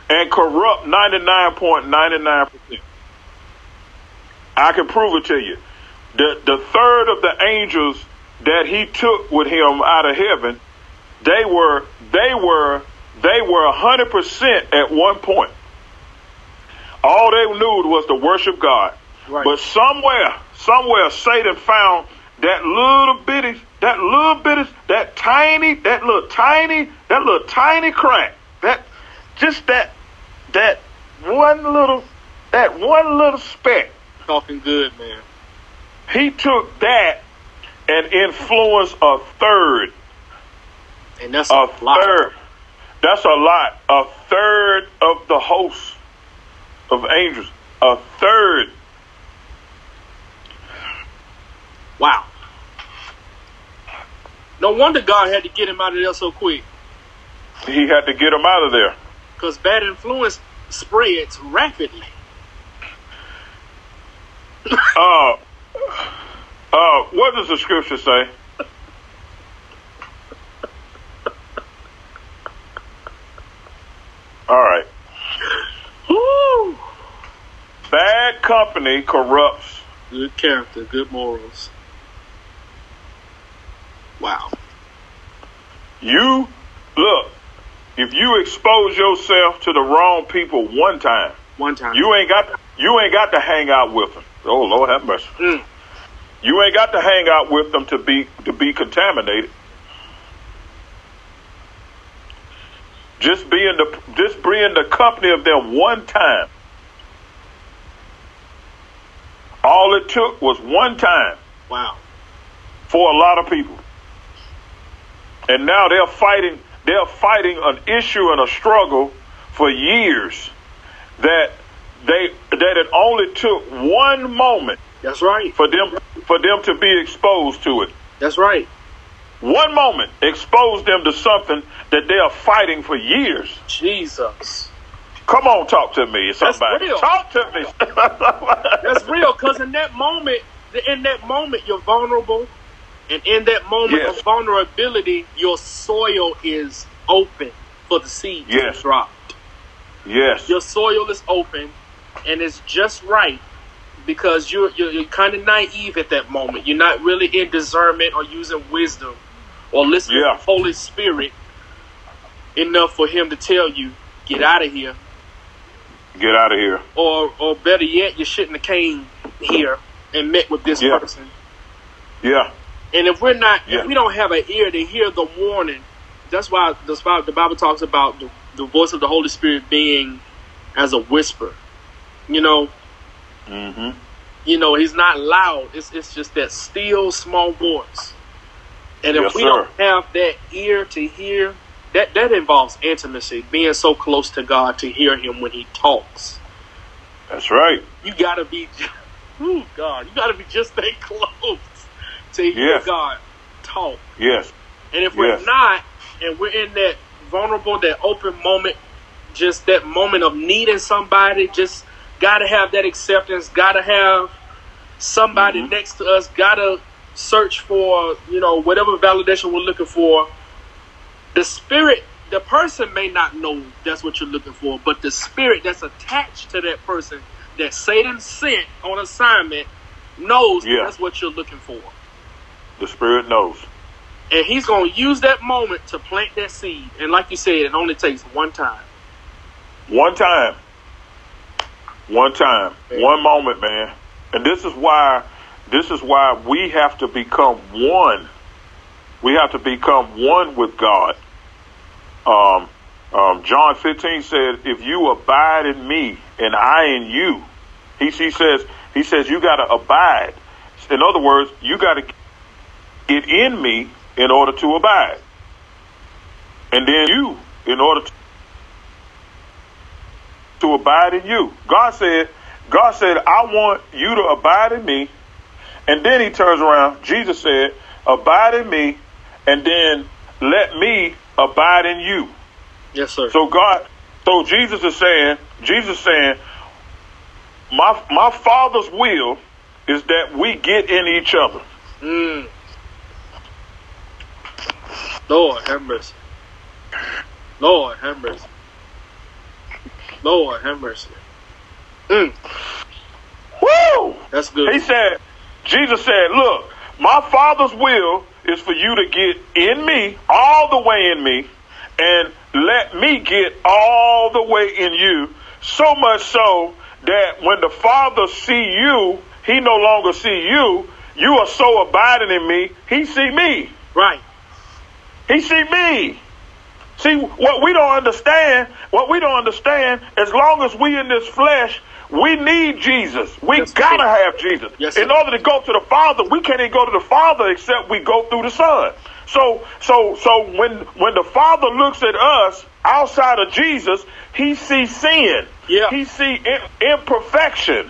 [SPEAKER 2] and corrupt ninety nine point ninety nine percent. I can prove it to you. The the third of the angels that he took with him out of heaven, they were they were they were hundred percent at one point. All they knew was to worship God.
[SPEAKER 1] Right.
[SPEAKER 2] But somewhere, somewhere Satan found that little bitty, that little bitty, that tiny, that little tiny, that little tiny crack, that just that that one little that one little speck.
[SPEAKER 1] Talking good, man.
[SPEAKER 2] He took that and influenced a third.
[SPEAKER 1] And that's
[SPEAKER 2] A
[SPEAKER 1] a, lot.
[SPEAKER 2] third. That's a lot. A third of the host of angels. A third.
[SPEAKER 1] Wow. No wonder God had to get him out of there so quick.
[SPEAKER 2] He had to get him out of there.
[SPEAKER 1] Because bad influence spreads rapidly.
[SPEAKER 2] Uh, uh, what does the scripture say? All right.
[SPEAKER 1] Woo!
[SPEAKER 2] Bad company corrupts.
[SPEAKER 1] Good character, good morals. Wow.
[SPEAKER 2] You look. If you expose yourself to the wrong people one time,
[SPEAKER 1] One time.
[SPEAKER 2] you ain't got you ain't got to hang out with them. Oh Lord have mercy.
[SPEAKER 1] Mm.
[SPEAKER 2] You ain't got to hang out with them to be to be contaminated. Just be in the just be in the company of them one time. All it took was one time
[SPEAKER 1] Wow.
[SPEAKER 2] for a lot of people. And now they're fighting they're fighting an issue and a struggle for years that they that it only took one moment
[SPEAKER 1] That's right.
[SPEAKER 2] for them for them to be exposed to it.
[SPEAKER 1] That's right.
[SPEAKER 2] One moment exposed them to something that they are fighting for years.
[SPEAKER 1] Jesus.
[SPEAKER 2] Come on, talk to me, somebody. Talk to me. [laughs]
[SPEAKER 1] That's real, because in that moment, in that moment, you're vulnerable. And in that moment
[SPEAKER 2] Yes.
[SPEAKER 1] of vulnerability, your soil is open for the seed
[SPEAKER 2] Yes.
[SPEAKER 1] to drop.
[SPEAKER 2] yes.
[SPEAKER 1] Your soil is open, and it's just right because you're you're, you're kind of naive at that moment. You're not really in discernment or using wisdom or listening
[SPEAKER 2] Yeah.
[SPEAKER 1] to the Holy Spirit enough for Him to tell you, "Get out of here,"
[SPEAKER 2] Get out of here.
[SPEAKER 1] or or better yet, you shouldn't have came here and met with this
[SPEAKER 2] Yeah.
[SPEAKER 1] person.
[SPEAKER 2] Yeah.
[SPEAKER 1] And if we're not,
[SPEAKER 2] Yeah.
[SPEAKER 1] if we don't have an ear to hear the warning, that's why that's why the Bible talks about the, the voice of the Holy Spirit being as a whisper. You know,
[SPEAKER 2] Mm-hmm.
[SPEAKER 1] you know, he's not loud. It's it's just that still small voice. And if
[SPEAKER 2] Yes,
[SPEAKER 1] we
[SPEAKER 2] sir.
[SPEAKER 1] don't have that ear to hear, that that involves intimacy, being so close to God to hear Him when He talks.
[SPEAKER 2] That's right.
[SPEAKER 1] You gotta be, [laughs] oh God, you gotta be just that [laughs] close to hear
[SPEAKER 2] Yes.
[SPEAKER 1] God talk.
[SPEAKER 2] Yes.
[SPEAKER 1] And if we're not, and we're in that vulnerable, that open moment, just that moment of needing somebody, just gotta have that acceptance, gotta have somebody
[SPEAKER 2] Mhm.
[SPEAKER 1] next to us, gotta search for, you know, whatever validation we're looking for. The spirit, the person may not know that's what you're looking for, but the spirit that's attached to that person that Satan sent on assignment knows
[SPEAKER 2] Yeah.
[SPEAKER 1] that's what you're looking for.
[SPEAKER 2] The Spirit knows.
[SPEAKER 1] And he's going to use that moment to plant that seed. And like you said, it only takes one time.
[SPEAKER 2] One time. One time. One moment, man. And this is why this is why we have to become one. We have to become one with God. Um, um, John 15 said, if you abide in me and I in you, he, he says, he says, you got to abide. In other words, you got to get in me in order to abide. And then you, in order to to abide in you. God said, God said, I want you to abide in me. And then he turns around. Jesus said, abide in me and then let me abide in you.
[SPEAKER 1] Yes, sir.
[SPEAKER 2] So God, so Jesus is saying, Jesus is saying, my, my father's will is that we get in each other.
[SPEAKER 1] Mm. Lord, have mercy. Lord, have mercy. Lord, have mercy. Mm.
[SPEAKER 2] Woo!
[SPEAKER 1] That's good.
[SPEAKER 2] He said, Jesus said, look, my father's will is for you to get in me, all the way in me, and let me get all the way in you. So much so that when the father see you, he no longer see you. You are so abiding in me, he see me.
[SPEAKER 1] Right.
[SPEAKER 2] He see me. See, what we don't understand, what we don't understand, as long as we in this flesh, we need Jesus. We
[SPEAKER 1] Yes,
[SPEAKER 2] gotta
[SPEAKER 1] sir.
[SPEAKER 2] have Jesus.
[SPEAKER 1] Yes,
[SPEAKER 2] in order to go to the Father, we can't even go to the Father except we go through the Son. So, so, so when when the Father looks at us outside of Jesus, He sees sin.
[SPEAKER 1] Yeah.
[SPEAKER 2] He see in, imperfection.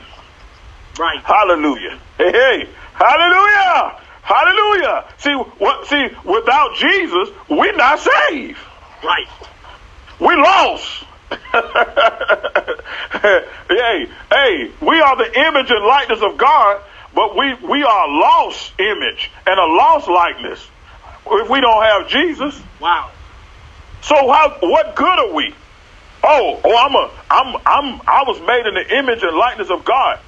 [SPEAKER 1] Right.
[SPEAKER 2] Hallelujah. Hey, hey. Hallelujah. Hallelujah. See, what? See, without Jesus, we're not saved.
[SPEAKER 1] Right.
[SPEAKER 2] We lost. [laughs] hey, hey, we are the image and likeness of God, but we, we are a lost image and a lost likeness if we don't have Jesus.
[SPEAKER 1] Wow.
[SPEAKER 2] So how what good are we? Oh, oh I'm a I'm I'm I was made in the image and likeness of God.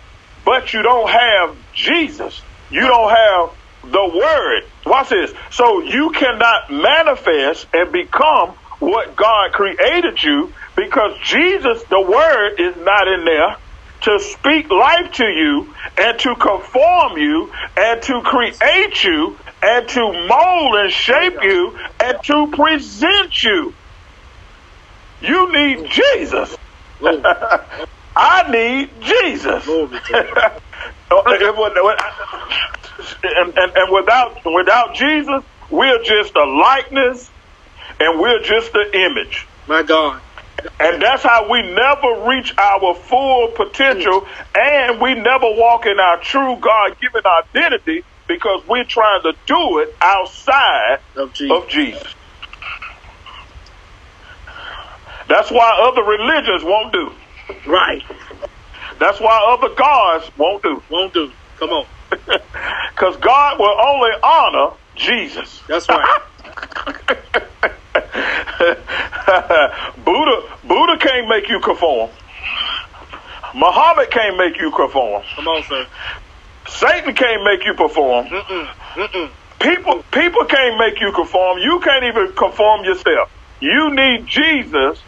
[SPEAKER 2] But you don't have Jesus. You don't have the word. Watch this. So you cannot manifest and become what God created you because Jesus, the word, is not in there to speak life to you and to conform you and to create you and to mold and shape you and to present you. You need Jesus. [laughs] I need Jesus. [laughs] And, and, and without without Jesus, we're just a likeness and we're just an image.
[SPEAKER 1] My God.
[SPEAKER 2] And that's how we never reach our full potential and we never walk in our true God given identity because we're trying to do it outside
[SPEAKER 1] Of Jesus.
[SPEAKER 2] of Jesus. That's why other religions won't do.
[SPEAKER 1] Right.
[SPEAKER 2] That's why other gods won't do.
[SPEAKER 1] Won't do. Come on. [laughs]
[SPEAKER 2] Because God will only honor Jesus.
[SPEAKER 1] That's right. [laughs]
[SPEAKER 2] Buddha Buddha can't make you conform. Muhammad can't make you conform.
[SPEAKER 1] Come on, sir.
[SPEAKER 2] Satan can't make you perform.
[SPEAKER 1] Mm-mm. Mm-mm.
[SPEAKER 2] People people can't make you conform. You can't even conform yourself. You need Jesus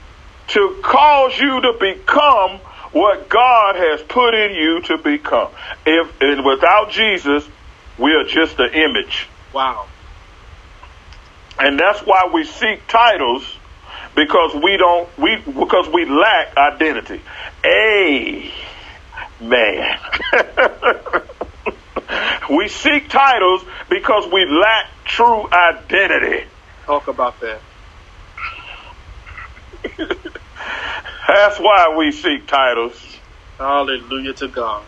[SPEAKER 2] to cause you to become what God has put in you to become. If and without Jesus, we are just an image.
[SPEAKER 1] Wow.
[SPEAKER 2] And that's why we seek titles because we don't we because we lack identity. A man. [laughs] we seek titles because we lack true identity.
[SPEAKER 1] Talk about that. [laughs]
[SPEAKER 2] That's why we seek titles.
[SPEAKER 1] Hallelujah to God.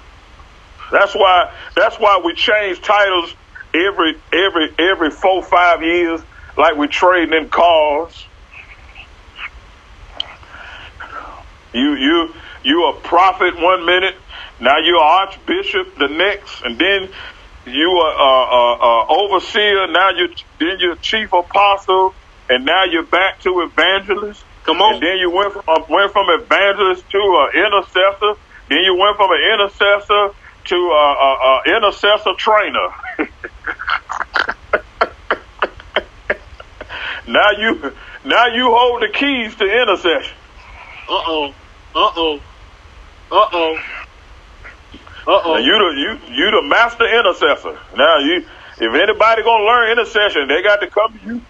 [SPEAKER 2] That's why that's why we change titles every every every four five years, like we're trading in cars. You you you a prophet one minute, now you're archbishop the next, and then you are uh, uh, uh, overseer. Now you then you're chief apostle, and now you're back to evangelist.
[SPEAKER 1] Come on.
[SPEAKER 2] And then you went from uh, went from evangelist to uh, intercessor. Then you went from an intercessor to uh, uh, uh, intercessor trainer. [laughs] now you now you hold the keys to intercession.
[SPEAKER 1] Uh oh. Uh oh. Uh oh. Uh oh.
[SPEAKER 2] you the you you the master intercessor. Now you if anybody gonna learn intercession, they got to come to you.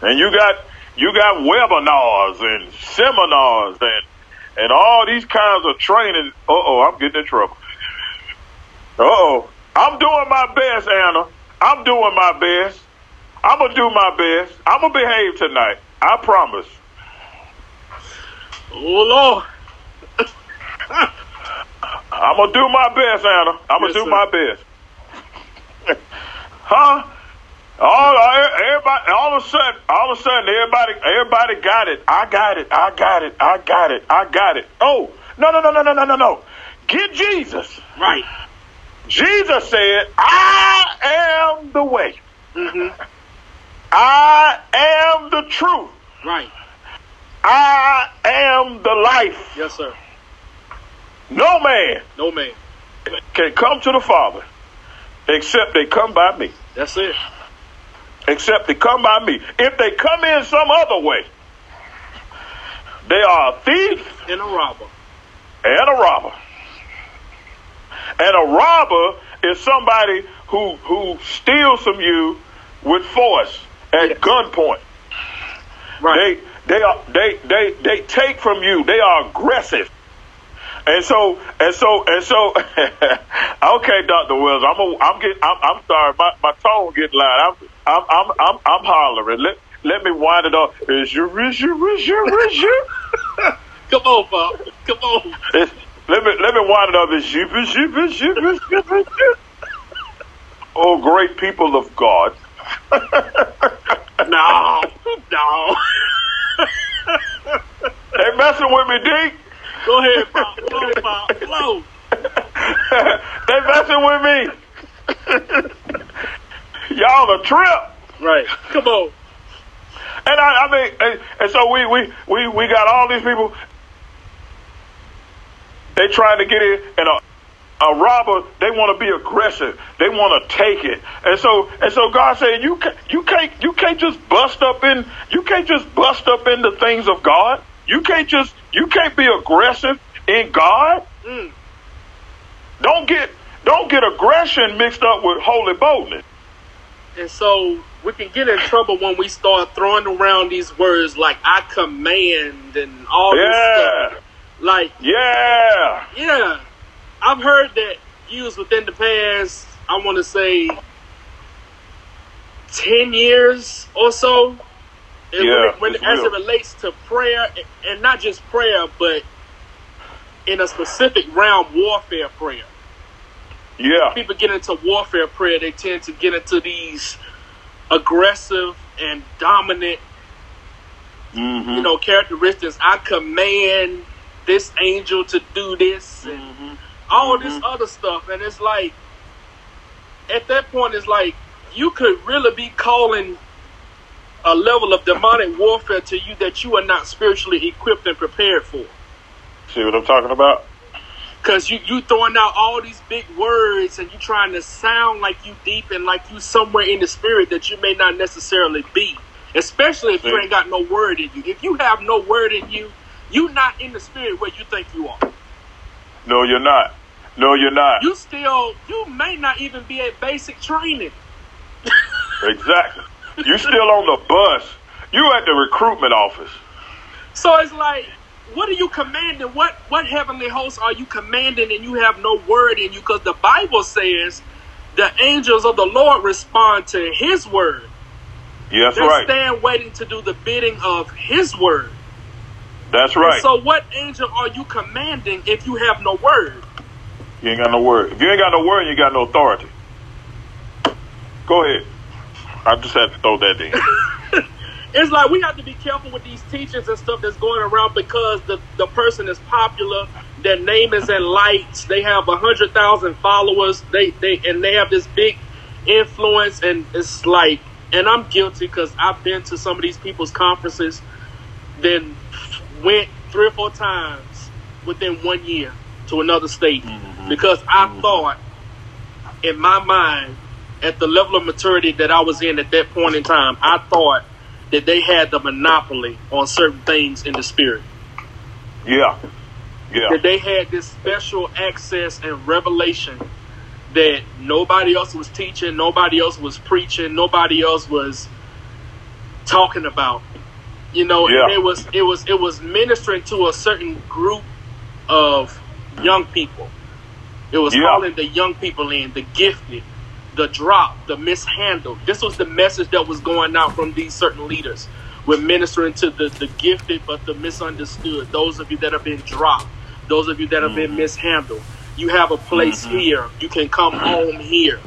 [SPEAKER 2] And you got you got webinars and seminars and and all these kinds of training. Uh oh, I'm getting in trouble. Uh oh, I'm doing my best, Anna. I'm doing my best. I'm gonna do my best. I'm gonna behave tonight. I promise.
[SPEAKER 1] Oh Lord.
[SPEAKER 2] I'm gonna do my best, Anna. I'm gonna
[SPEAKER 1] Yes,
[SPEAKER 2] do
[SPEAKER 1] sir.
[SPEAKER 2] my best. [laughs] huh? All everybody, all of a sudden, all of a sudden, everybody, everybody got it. I got it. I got it. I got it. I got it. Oh, no, no, no, no, no, no, no, no. Get Jesus.
[SPEAKER 1] Right.
[SPEAKER 2] Jesus said, "I am the way.
[SPEAKER 1] Mm-hmm.
[SPEAKER 2] I am the truth.
[SPEAKER 1] Right.
[SPEAKER 2] I am the life.
[SPEAKER 1] Yes, sir.
[SPEAKER 2] No man
[SPEAKER 1] No man.
[SPEAKER 2] can come to the Father except they come by me.
[SPEAKER 1] That's it.
[SPEAKER 2] Except they come by me. If they come in some other way, they are a thief
[SPEAKER 1] And a robber.
[SPEAKER 2] and a robber. And a robber is somebody who who steals from you with force at gunpoint.
[SPEAKER 1] Right.
[SPEAKER 2] They they are they they they take from you. They are aggressive. And so and so and so. [laughs] okay, Doctor Wells, I'm a, I'm getting I'm, I'm sorry, my, my tone getting loud. I'm I'm I'm I'm, I'm hollering. Let let me wind it up. Is you is you is you is you? [laughs]
[SPEAKER 1] Come on, Pop. Come on.
[SPEAKER 2] It's- Let me let me wind it up. Is you is you is you is you? Oh, great people of God.
[SPEAKER 1] No. No.
[SPEAKER 2] They messing with me, D.
[SPEAKER 1] Go ahead, Pop. Flow, Pop. Flow.
[SPEAKER 2] they messing with me. Y'all a trip.
[SPEAKER 1] Right. Come on.
[SPEAKER 2] And I, I mean, and, and so we, we, we, we got all these people. They trying to get in, and a, a robber. They want to be aggressive. They want to take it. And so, and so God said, you can't, you can't, you can't just bust up in, you can't just bust up in the things of God. You can't just, you can't be aggressive in God.
[SPEAKER 1] Mm.
[SPEAKER 2] Don't get, don't get aggression mixed up with holy boldness.
[SPEAKER 1] And so we can get in trouble when we start throwing around these words like I command and all this stuff. Like,
[SPEAKER 2] yeah.
[SPEAKER 1] yeah, I've heard that used within the past, I want to say, 10 years or so. And
[SPEAKER 2] Yeah,
[SPEAKER 1] when, when, as
[SPEAKER 2] real.
[SPEAKER 1] it relates to prayer, and not just prayer, but in a specific realm, warfare prayer.
[SPEAKER 2] Yeah,
[SPEAKER 1] people get into warfare prayer, they tend to get into these aggressive and dominant,
[SPEAKER 2] hmm
[SPEAKER 1] you know, characteristics. I command this angel to do this and
[SPEAKER 2] Mhm.
[SPEAKER 1] all this
[SPEAKER 2] Mhm.
[SPEAKER 1] other stuff. And it's like, at that point, it's like you could really be calling a level of demonic warfare to you that you are not spiritually equipped and prepared for.
[SPEAKER 2] See what I'm talking about?
[SPEAKER 1] Cause you you throwing out all these big words and you trying to sound like you deep and like you somewhere in the spirit that you may not necessarily be. Especially if you ain't got no word in you. If you have no word in you, you not in the spirit where you think you are.
[SPEAKER 2] No, you're not. No, you're not.
[SPEAKER 1] You still you may not even be at basic training.
[SPEAKER 2] exactly. You still on the bus. You at the recruitment office.
[SPEAKER 1] So it's like, what are you commanding? What what heavenly hosts are you commanding and you have no word in you? Because the Bible says the angels of the Lord respond to his word.
[SPEAKER 2] Yes,
[SPEAKER 1] They
[SPEAKER 2] right.
[SPEAKER 1] stand waiting to do the bidding of his word.
[SPEAKER 2] That's right.
[SPEAKER 1] So what angel are you commanding if you have no word?
[SPEAKER 2] you ain't got no word. If you ain't got no word, you got no authority. Go ahead. I just had to throw that in. [laughs]
[SPEAKER 1] It's like we have to be careful with these teachings and stuff that's going around because the, the person is popular, their name is in lights, they have a hundred thousand followers, they, they and they have this big influence and it's like and I'm guilty because I've been to some of these people's conferences, then went three or four times within one year to another state. Mm-hmm. Because I mm-hmm. thought in my mind at the level of maturity that I was in at that point in time, I thought that they had the monopoly on certain things in the spirit.
[SPEAKER 2] Yeah. Yeah.
[SPEAKER 1] That they had this special access and revelation that nobody else was teaching, nobody else was preaching, nobody else was talking about. You know,
[SPEAKER 2] Yeah.
[SPEAKER 1] and it was it was it was ministering to a certain group of young people. It was
[SPEAKER 2] Yeah.
[SPEAKER 1] calling the young people in, the gifted, the drop, the mishandle. This was the message that was going out from these certain leaders. We're ministering to the, the gifted but the misunderstood. Those of you that have been dropped, those of you that have been mm-hmm. mishandled. You have a place mm-hmm. here. You can come home here.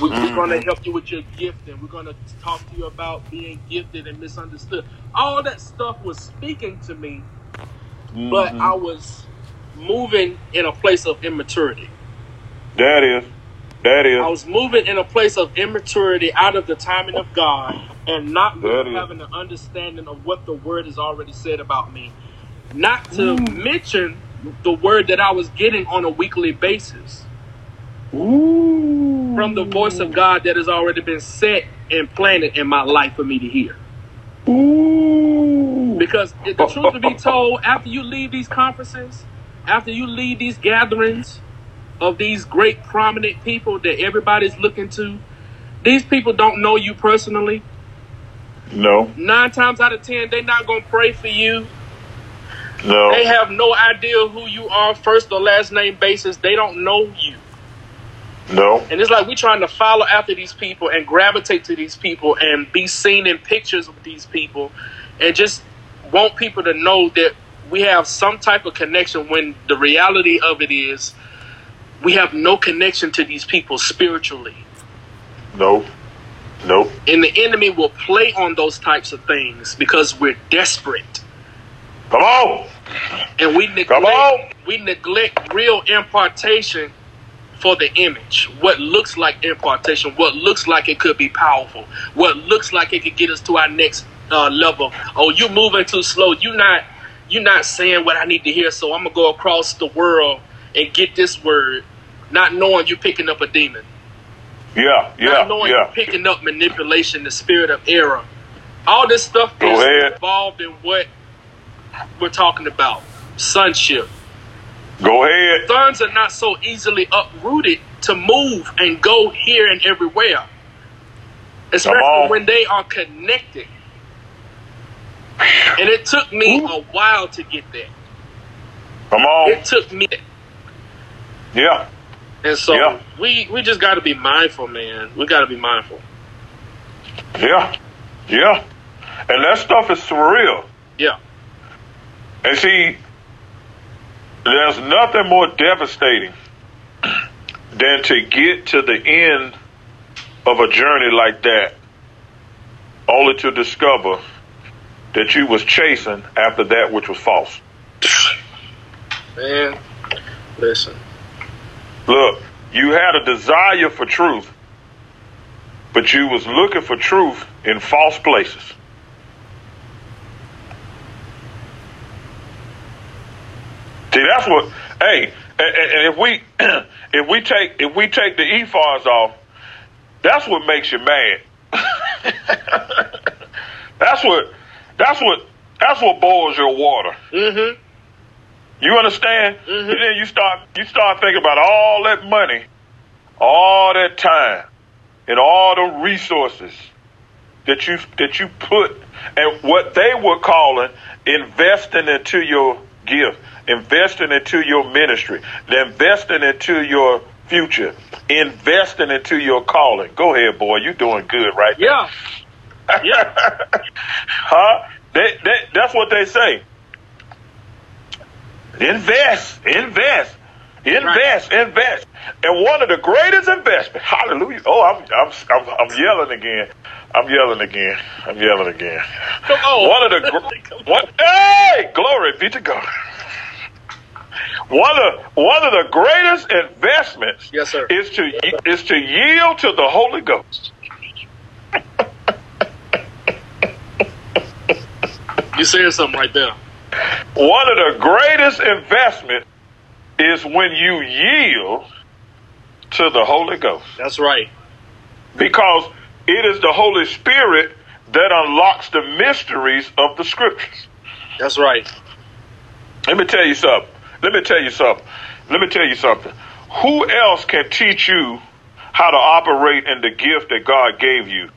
[SPEAKER 1] We, We're mm-hmm. going to help you with your gifting. We're going to talk to you about being gifted and misunderstood. All that stuff was speaking to me, but
[SPEAKER 2] Mhm.
[SPEAKER 1] I was moving in a place of immaturity.
[SPEAKER 2] That is. That is.
[SPEAKER 1] I was moving in a place of immaturity out of the timing of God and not really having an understanding of what the word has already said about me. Not to mention the word that I was getting on a weekly basis
[SPEAKER 2] Ooh.
[SPEAKER 1] from the voice of God that has already been set and planted in my life for me to hear.
[SPEAKER 2] Ooh.
[SPEAKER 1] Because the truth to be [laughs] told, after you leave these conferences, after you leave these gatherings of these great prominent people that everybody's looking to, these people don't know you personally.
[SPEAKER 2] No,
[SPEAKER 1] Nine times out of ten, they're not gonna pray for you.
[SPEAKER 2] no.
[SPEAKER 1] They have no idea who you are, first or last name basis. They don't know you.
[SPEAKER 2] No.
[SPEAKER 1] And it's like we're trying to follow after these people and gravitate to these people and be seen in pictures with these people and just want people to know that we have some type of connection when the reality of it is we have no connection to these people spiritually.
[SPEAKER 2] No. Nope.
[SPEAKER 1] And the enemy will play on those types of things because we're desperate.
[SPEAKER 2] Come on.
[SPEAKER 1] And we
[SPEAKER 2] Come on.
[SPEAKER 1] neglect we neglect real impartation for the image. What looks like impartation, what looks like it could be powerful, what looks like it could get us to our next uh, level. Oh, you're moving too slow. You're not you're not saying what I need to hear, so I'm gonna go across the world and get this word, not knowing you're picking up a demon.
[SPEAKER 2] Yeah. Yeah.
[SPEAKER 1] not knowing
[SPEAKER 2] Yeah.
[SPEAKER 1] you're picking up manipulation, the spirit of error. All this stuff
[SPEAKER 2] Go
[SPEAKER 1] is
[SPEAKER 2] ahead.
[SPEAKER 1] involved in what we're talking about. Sonship.
[SPEAKER 2] Go ahead.
[SPEAKER 1] Sons are not so easily uprooted to move and go here and everywhere. Especially when they are connected. And it took me a while to get there.
[SPEAKER 2] Come on.
[SPEAKER 1] It took me
[SPEAKER 2] Yeah.
[SPEAKER 1] and so
[SPEAKER 2] Yeah.
[SPEAKER 1] we we just gotta be mindful, man. We gotta be mindful.
[SPEAKER 2] Yeah. Yeah. And that stuff is surreal.
[SPEAKER 1] Yeah.
[SPEAKER 2] And see, there's nothing more devastating than to get to the end of a journey like that, only to discover that you was chasing after that which was false.
[SPEAKER 1] Man, listen.
[SPEAKER 2] Look, you had a desire for truth, but you was looking for truth in false places. See, that's what. Hey, and, if we [clears throat] if we take if we take the ephods off, that's what makes you mad. [laughs] that's what that's what that's what boils your water.
[SPEAKER 1] Mm-hmm.
[SPEAKER 2] You understand?
[SPEAKER 1] Mhm.
[SPEAKER 2] And then you start you start thinking about all that money, all that time, and all the resources that you that you put and what they were calling investing into your gift, investing into your ministry, investing into your future, investing into your calling. Go ahead, boy. You're doing good right
[SPEAKER 1] Yeah. Yeah. [laughs]
[SPEAKER 2] huh? They, they, that's what they say. Invest, invest, invest, invest. And one of the greatest investments, hallelujah. Oh, I'm, I'm, I'm, I'm yelling again. I'm yelling again. I'm yelling again.
[SPEAKER 1] Come on.
[SPEAKER 2] One of the, gr- [laughs] what, hey, glory be to God. One of, one of the greatest investments
[SPEAKER 1] Yes, sir.
[SPEAKER 2] is to, is to yield to the Holy Ghost.
[SPEAKER 1] You saying something right there.
[SPEAKER 2] One of the greatest investments is when you yield to the Holy Ghost
[SPEAKER 1] That's right.
[SPEAKER 2] because it is the Holy Spirit that unlocks the mysteries of the scriptures.
[SPEAKER 1] That's right.
[SPEAKER 2] Let me tell you something. Let me tell you something. Let me tell you something. Who else can teach you how to operate in the gift that God gave you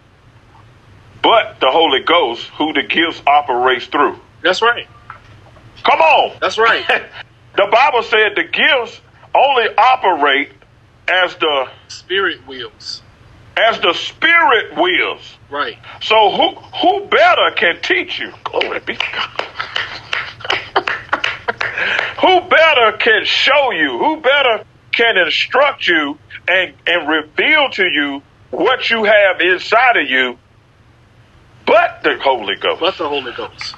[SPEAKER 2] but the Holy Ghost, who the gifts operates through?
[SPEAKER 1] That's right.
[SPEAKER 2] Come on.
[SPEAKER 1] That's right. [laughs]
[SPEAKER 2] the Bible said the gifts only operate as the
[SPEAKER 1] Spirit wheels.
[SPEAKER 2] as the Spirit wills.
[SPEAKER 1] Right.
[SPEAKER 2] So who who better can teach you? Glory be God. [laughs] who better can show you? Who better can instruct you and and reveal to you what you have inside of you? But the Holy Ghost.
[SPEAKER 1] But the Holy Ghost.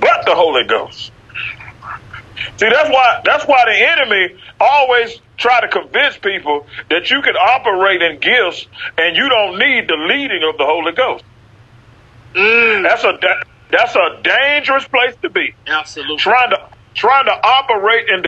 [SPEAKER 2] but the Holy Ghost. See, that's why that's why the enemy always try to convince people that you can operate in gifts and you don't need the leading of the Holy Ghost.
[SPEAKER 1] Mm,
[SPEAKER 2] That's a that's a dangerous place to be.
[SPEAKER 1] absolutely.
[SPEAKER 2] Trying to trying to operate in